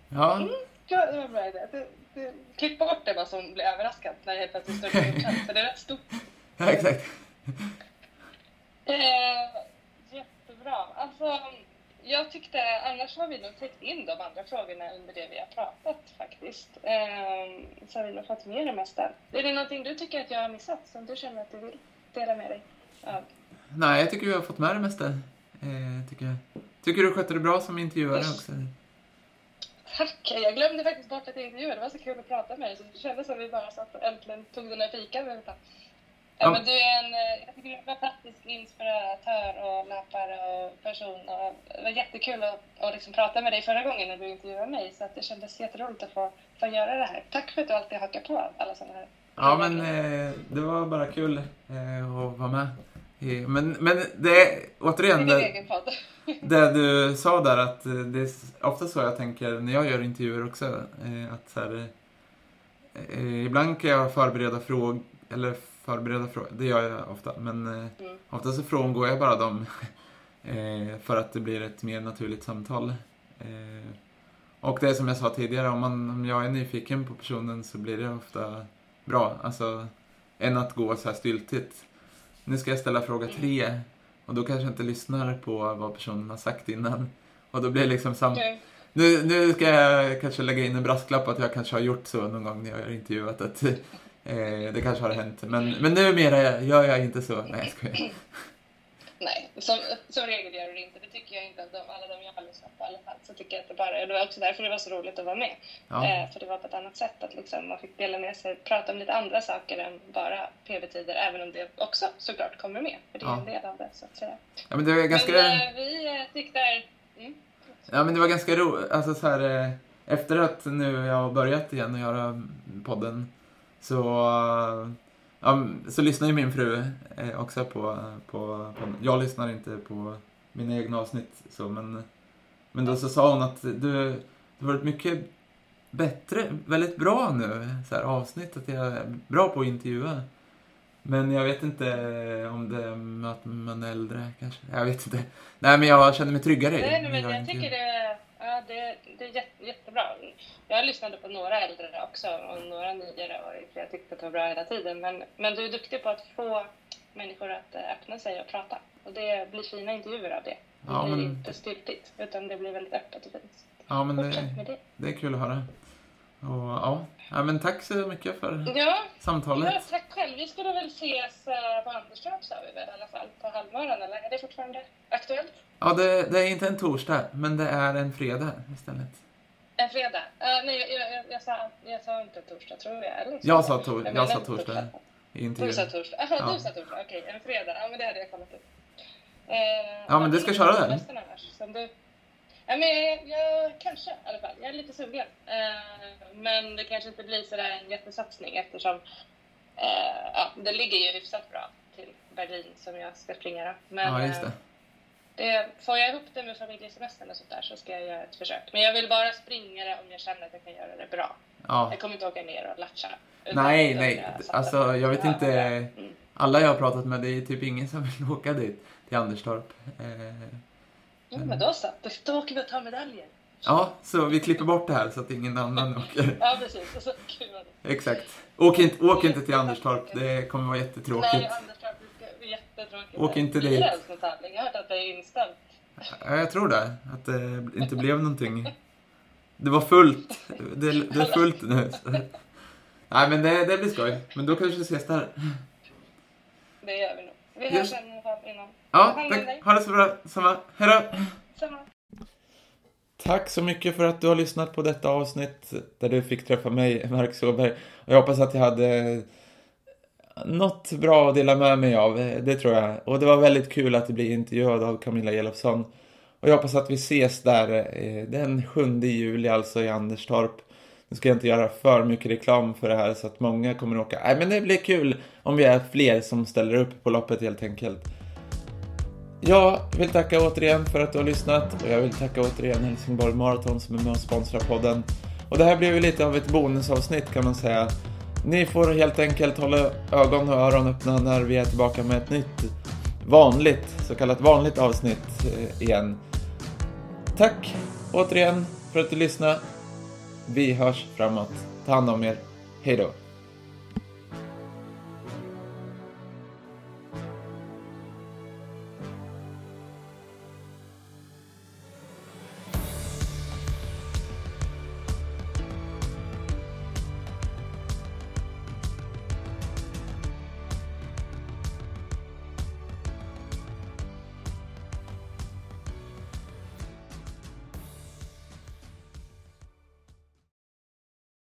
Ja. Mm, det var en bra idé. Du, du, klipp bort det bara som blir överraskad när det helt plötsligt står godkänt, för det är rätt stort. Ja, exakt. Eh, jättebra. Alltså, jag tyckte annars har vi nog täckt in de andra frågorna under det vi har pratat faktiskt. Eh, så har vi nog fått med det mesta. Är det någonting du tycker att jag har missat som du känner att du vill dela med dig av? Nej, jag tycker vi har fått med det mesta. Eh, tycker, jag. tycker du skötte det bra som intervjuare också? Tack! Jag glömde faktiskt bort att intervjua. Det var så kul att prata med dig. Så det kändes som vi bara satt och äntligen tog den där fikan. Ja, men du är en, eh, jag tycker du är en fantastisk inspiratör och löpare och person. Och det var jättekul att, att liksom prata med dig förra gången när du intervjuade mig. Så att det kändes jätteroligt att få, få göra det här. Tack för att du alltid hakar på alla sådana här Ja, men eh, det var bara kul eh, att vara med. Men, men det återigen det, det du sa där att det är ofta så jag tänker när jag gör intervjuer också. Eh, att så här, eh, ibland kan jag förbereda frågor, eller förbereda frågor, det gör jag ofta. Men eh, mm. ofta så frångår jag bara dem för att det blir ett mer naturligt samtal. Och det är som jag sa tidigare, om, man, om jag är nyfiken på personen så blir det ofta bra. Alltså, än att gå så här styltigt nu ska jag ställa fråga tre och då kanske jag inte lyssnar på vad personen har sagt innan. Och då blir det liksom sam... Okay. Nu, nu ska jag kanske lägga in en brasklapp att jag kanske har gjort så någon gång när jag har intervjuat. Att, eh, det kanske har hänt. Men, men numera gör jag inte så. Nej, jag skojar. Nej, som, som regel gör du det inte. Det tycker jag inte att de, alla de jag har lyssnat på i alla fall. Så tycker jag att det bara, det var också därför det var så roligt att vara med. Ja. Eh, för det var på ett annat sätt att liksom, man fick dela med sig, prata om lite andra saker än bara PB-tider, även om det också såklart kommer med. För det är ja. en del av det, så att säga. Ja, men det var ganska... Men eh, vi eh, tyckte... Mm. Ja, men det var ganska roligt. Alltså så här, eh, efter att nu jag har börjat igen att göra podden så Ja, så lyssnar ju min fru eh, också på, på, på, Jag lyssnar inte på mina egna avsnitt så, men, men då så sa hon att du, du har varit mycket bättre, väldigt bra nu, så här, avsnitt, att jag är bra på att intervjua. Men jag vet inte om det är att man är äldre kanske. Jag vet inte. Nej, men jag känner mig tryggare Nej, men jag, jag tycker det, ja, det, det är jätte, jättebra. Jag lyssnade på några äldre också och några nyare och jag tyckte att det var bra hela tiden. Men, men du är duktig på att få människor att öppna sig och prata. Och det blir fina intervjuer av det. Det ja, blir men... inte styltigt, utan det blir väldigt öppet och fint. Ja, men det, det. det är kul att höra. Och, ja. ja, men tack så mycket för ja, samtalet. Ja, tack själv. Vi skulle väl ses eh, på Anderstorp sa vi väl i alla fall på halvmorgon, eller är det fortfarande aktuellt? Ja, det, det, är inte en torsdag, men det är en fredag istället. En fredag? Uh, nej, jag, jag, jag, sa, jag sa inte torsdag, tror jag. Eller jag sa, to jag, jag sa torsdag. Du sa torsdag? Jaha, ja. du sa torsdag. Okej, okay, en fredag. Ja, men det hade jag kollat upp. Uh, ja, men du ska köra den? Som du... Ja, men jag, kanske i alla fall. Jag är lite sugen. Uh, men det kanske inte blir sådär en jättesatsning eftersom uh, ja, det ligger ju hyfsat bra till Berlin som jag ska springa. Då. Men, ja, just det. Det, får jag ihop det med familjesemestern och sånt där så ska jag göra ett försök. Men jag vill bara springa det om jag känner att jag kan göra det bra. Ja. Jag kommer inte åka ner och latcha. Nej, nej. Alltså, jag vet inte. Mm. Alla jag har pratat med, det är typ ingen som vill åka dit, till Anderstorp. Eh, Ja, men då så. Då åker vi och tar medaljer. Ja, så vi klipper bort det här så att ingen annan åker. Ja, precis. Och så Exakt. Åk inte, åk inte till Anderstorp, det kommer vara jättetråkigt. Nej, Anderstorp blir jättetråkigt. Åk inte dit. Blir det ens tävling? Jag har hört att det är inställt. Ja, jag tror det. Att det inte blev någonting. Det var fullt. Det, det är fullt nu. Nej, men det, det blir skoj. Men då kanske vi ses där. Det gör vi nog. Vi hörs sen innan. Ja, tack. Ha det så bra. Samma. Hej då. Samma. Tack så mycket för att du har lyssnat på detta avsnitt där du fick träffa mig, Mark Såberg. Och jag hoppas att jag hade något bra att dela med mig av, det tror jag. Och det var väldigt kul att bli intervjuad av Camilla Elofsson. Och jag hoppas att vi ses där eh, den 7 juli, alltså i Anderstorp. Nu ska jag inte göra för mycket reklam för det här så att många kommer åka. Nej, men det blir kul om vi är fler som ställer upp på loppet helt enkelt. Jag vill tacka återigen för att du har lyssnat och jag vill tacka återigen Helsingborg Marathon som är med och sponsrar podden. Och det här blev ju lite av ett bonusavsnitt kan man säga. Ni får helt enkelt hålla ögon och öron öppna när vi är tillbaka med ett nytt vanligt, så kallat vanligt avsnitt eh, igen. Tack återigen för att du lyssnade. Vi hörs framåt. Ta hand om er. Hej då.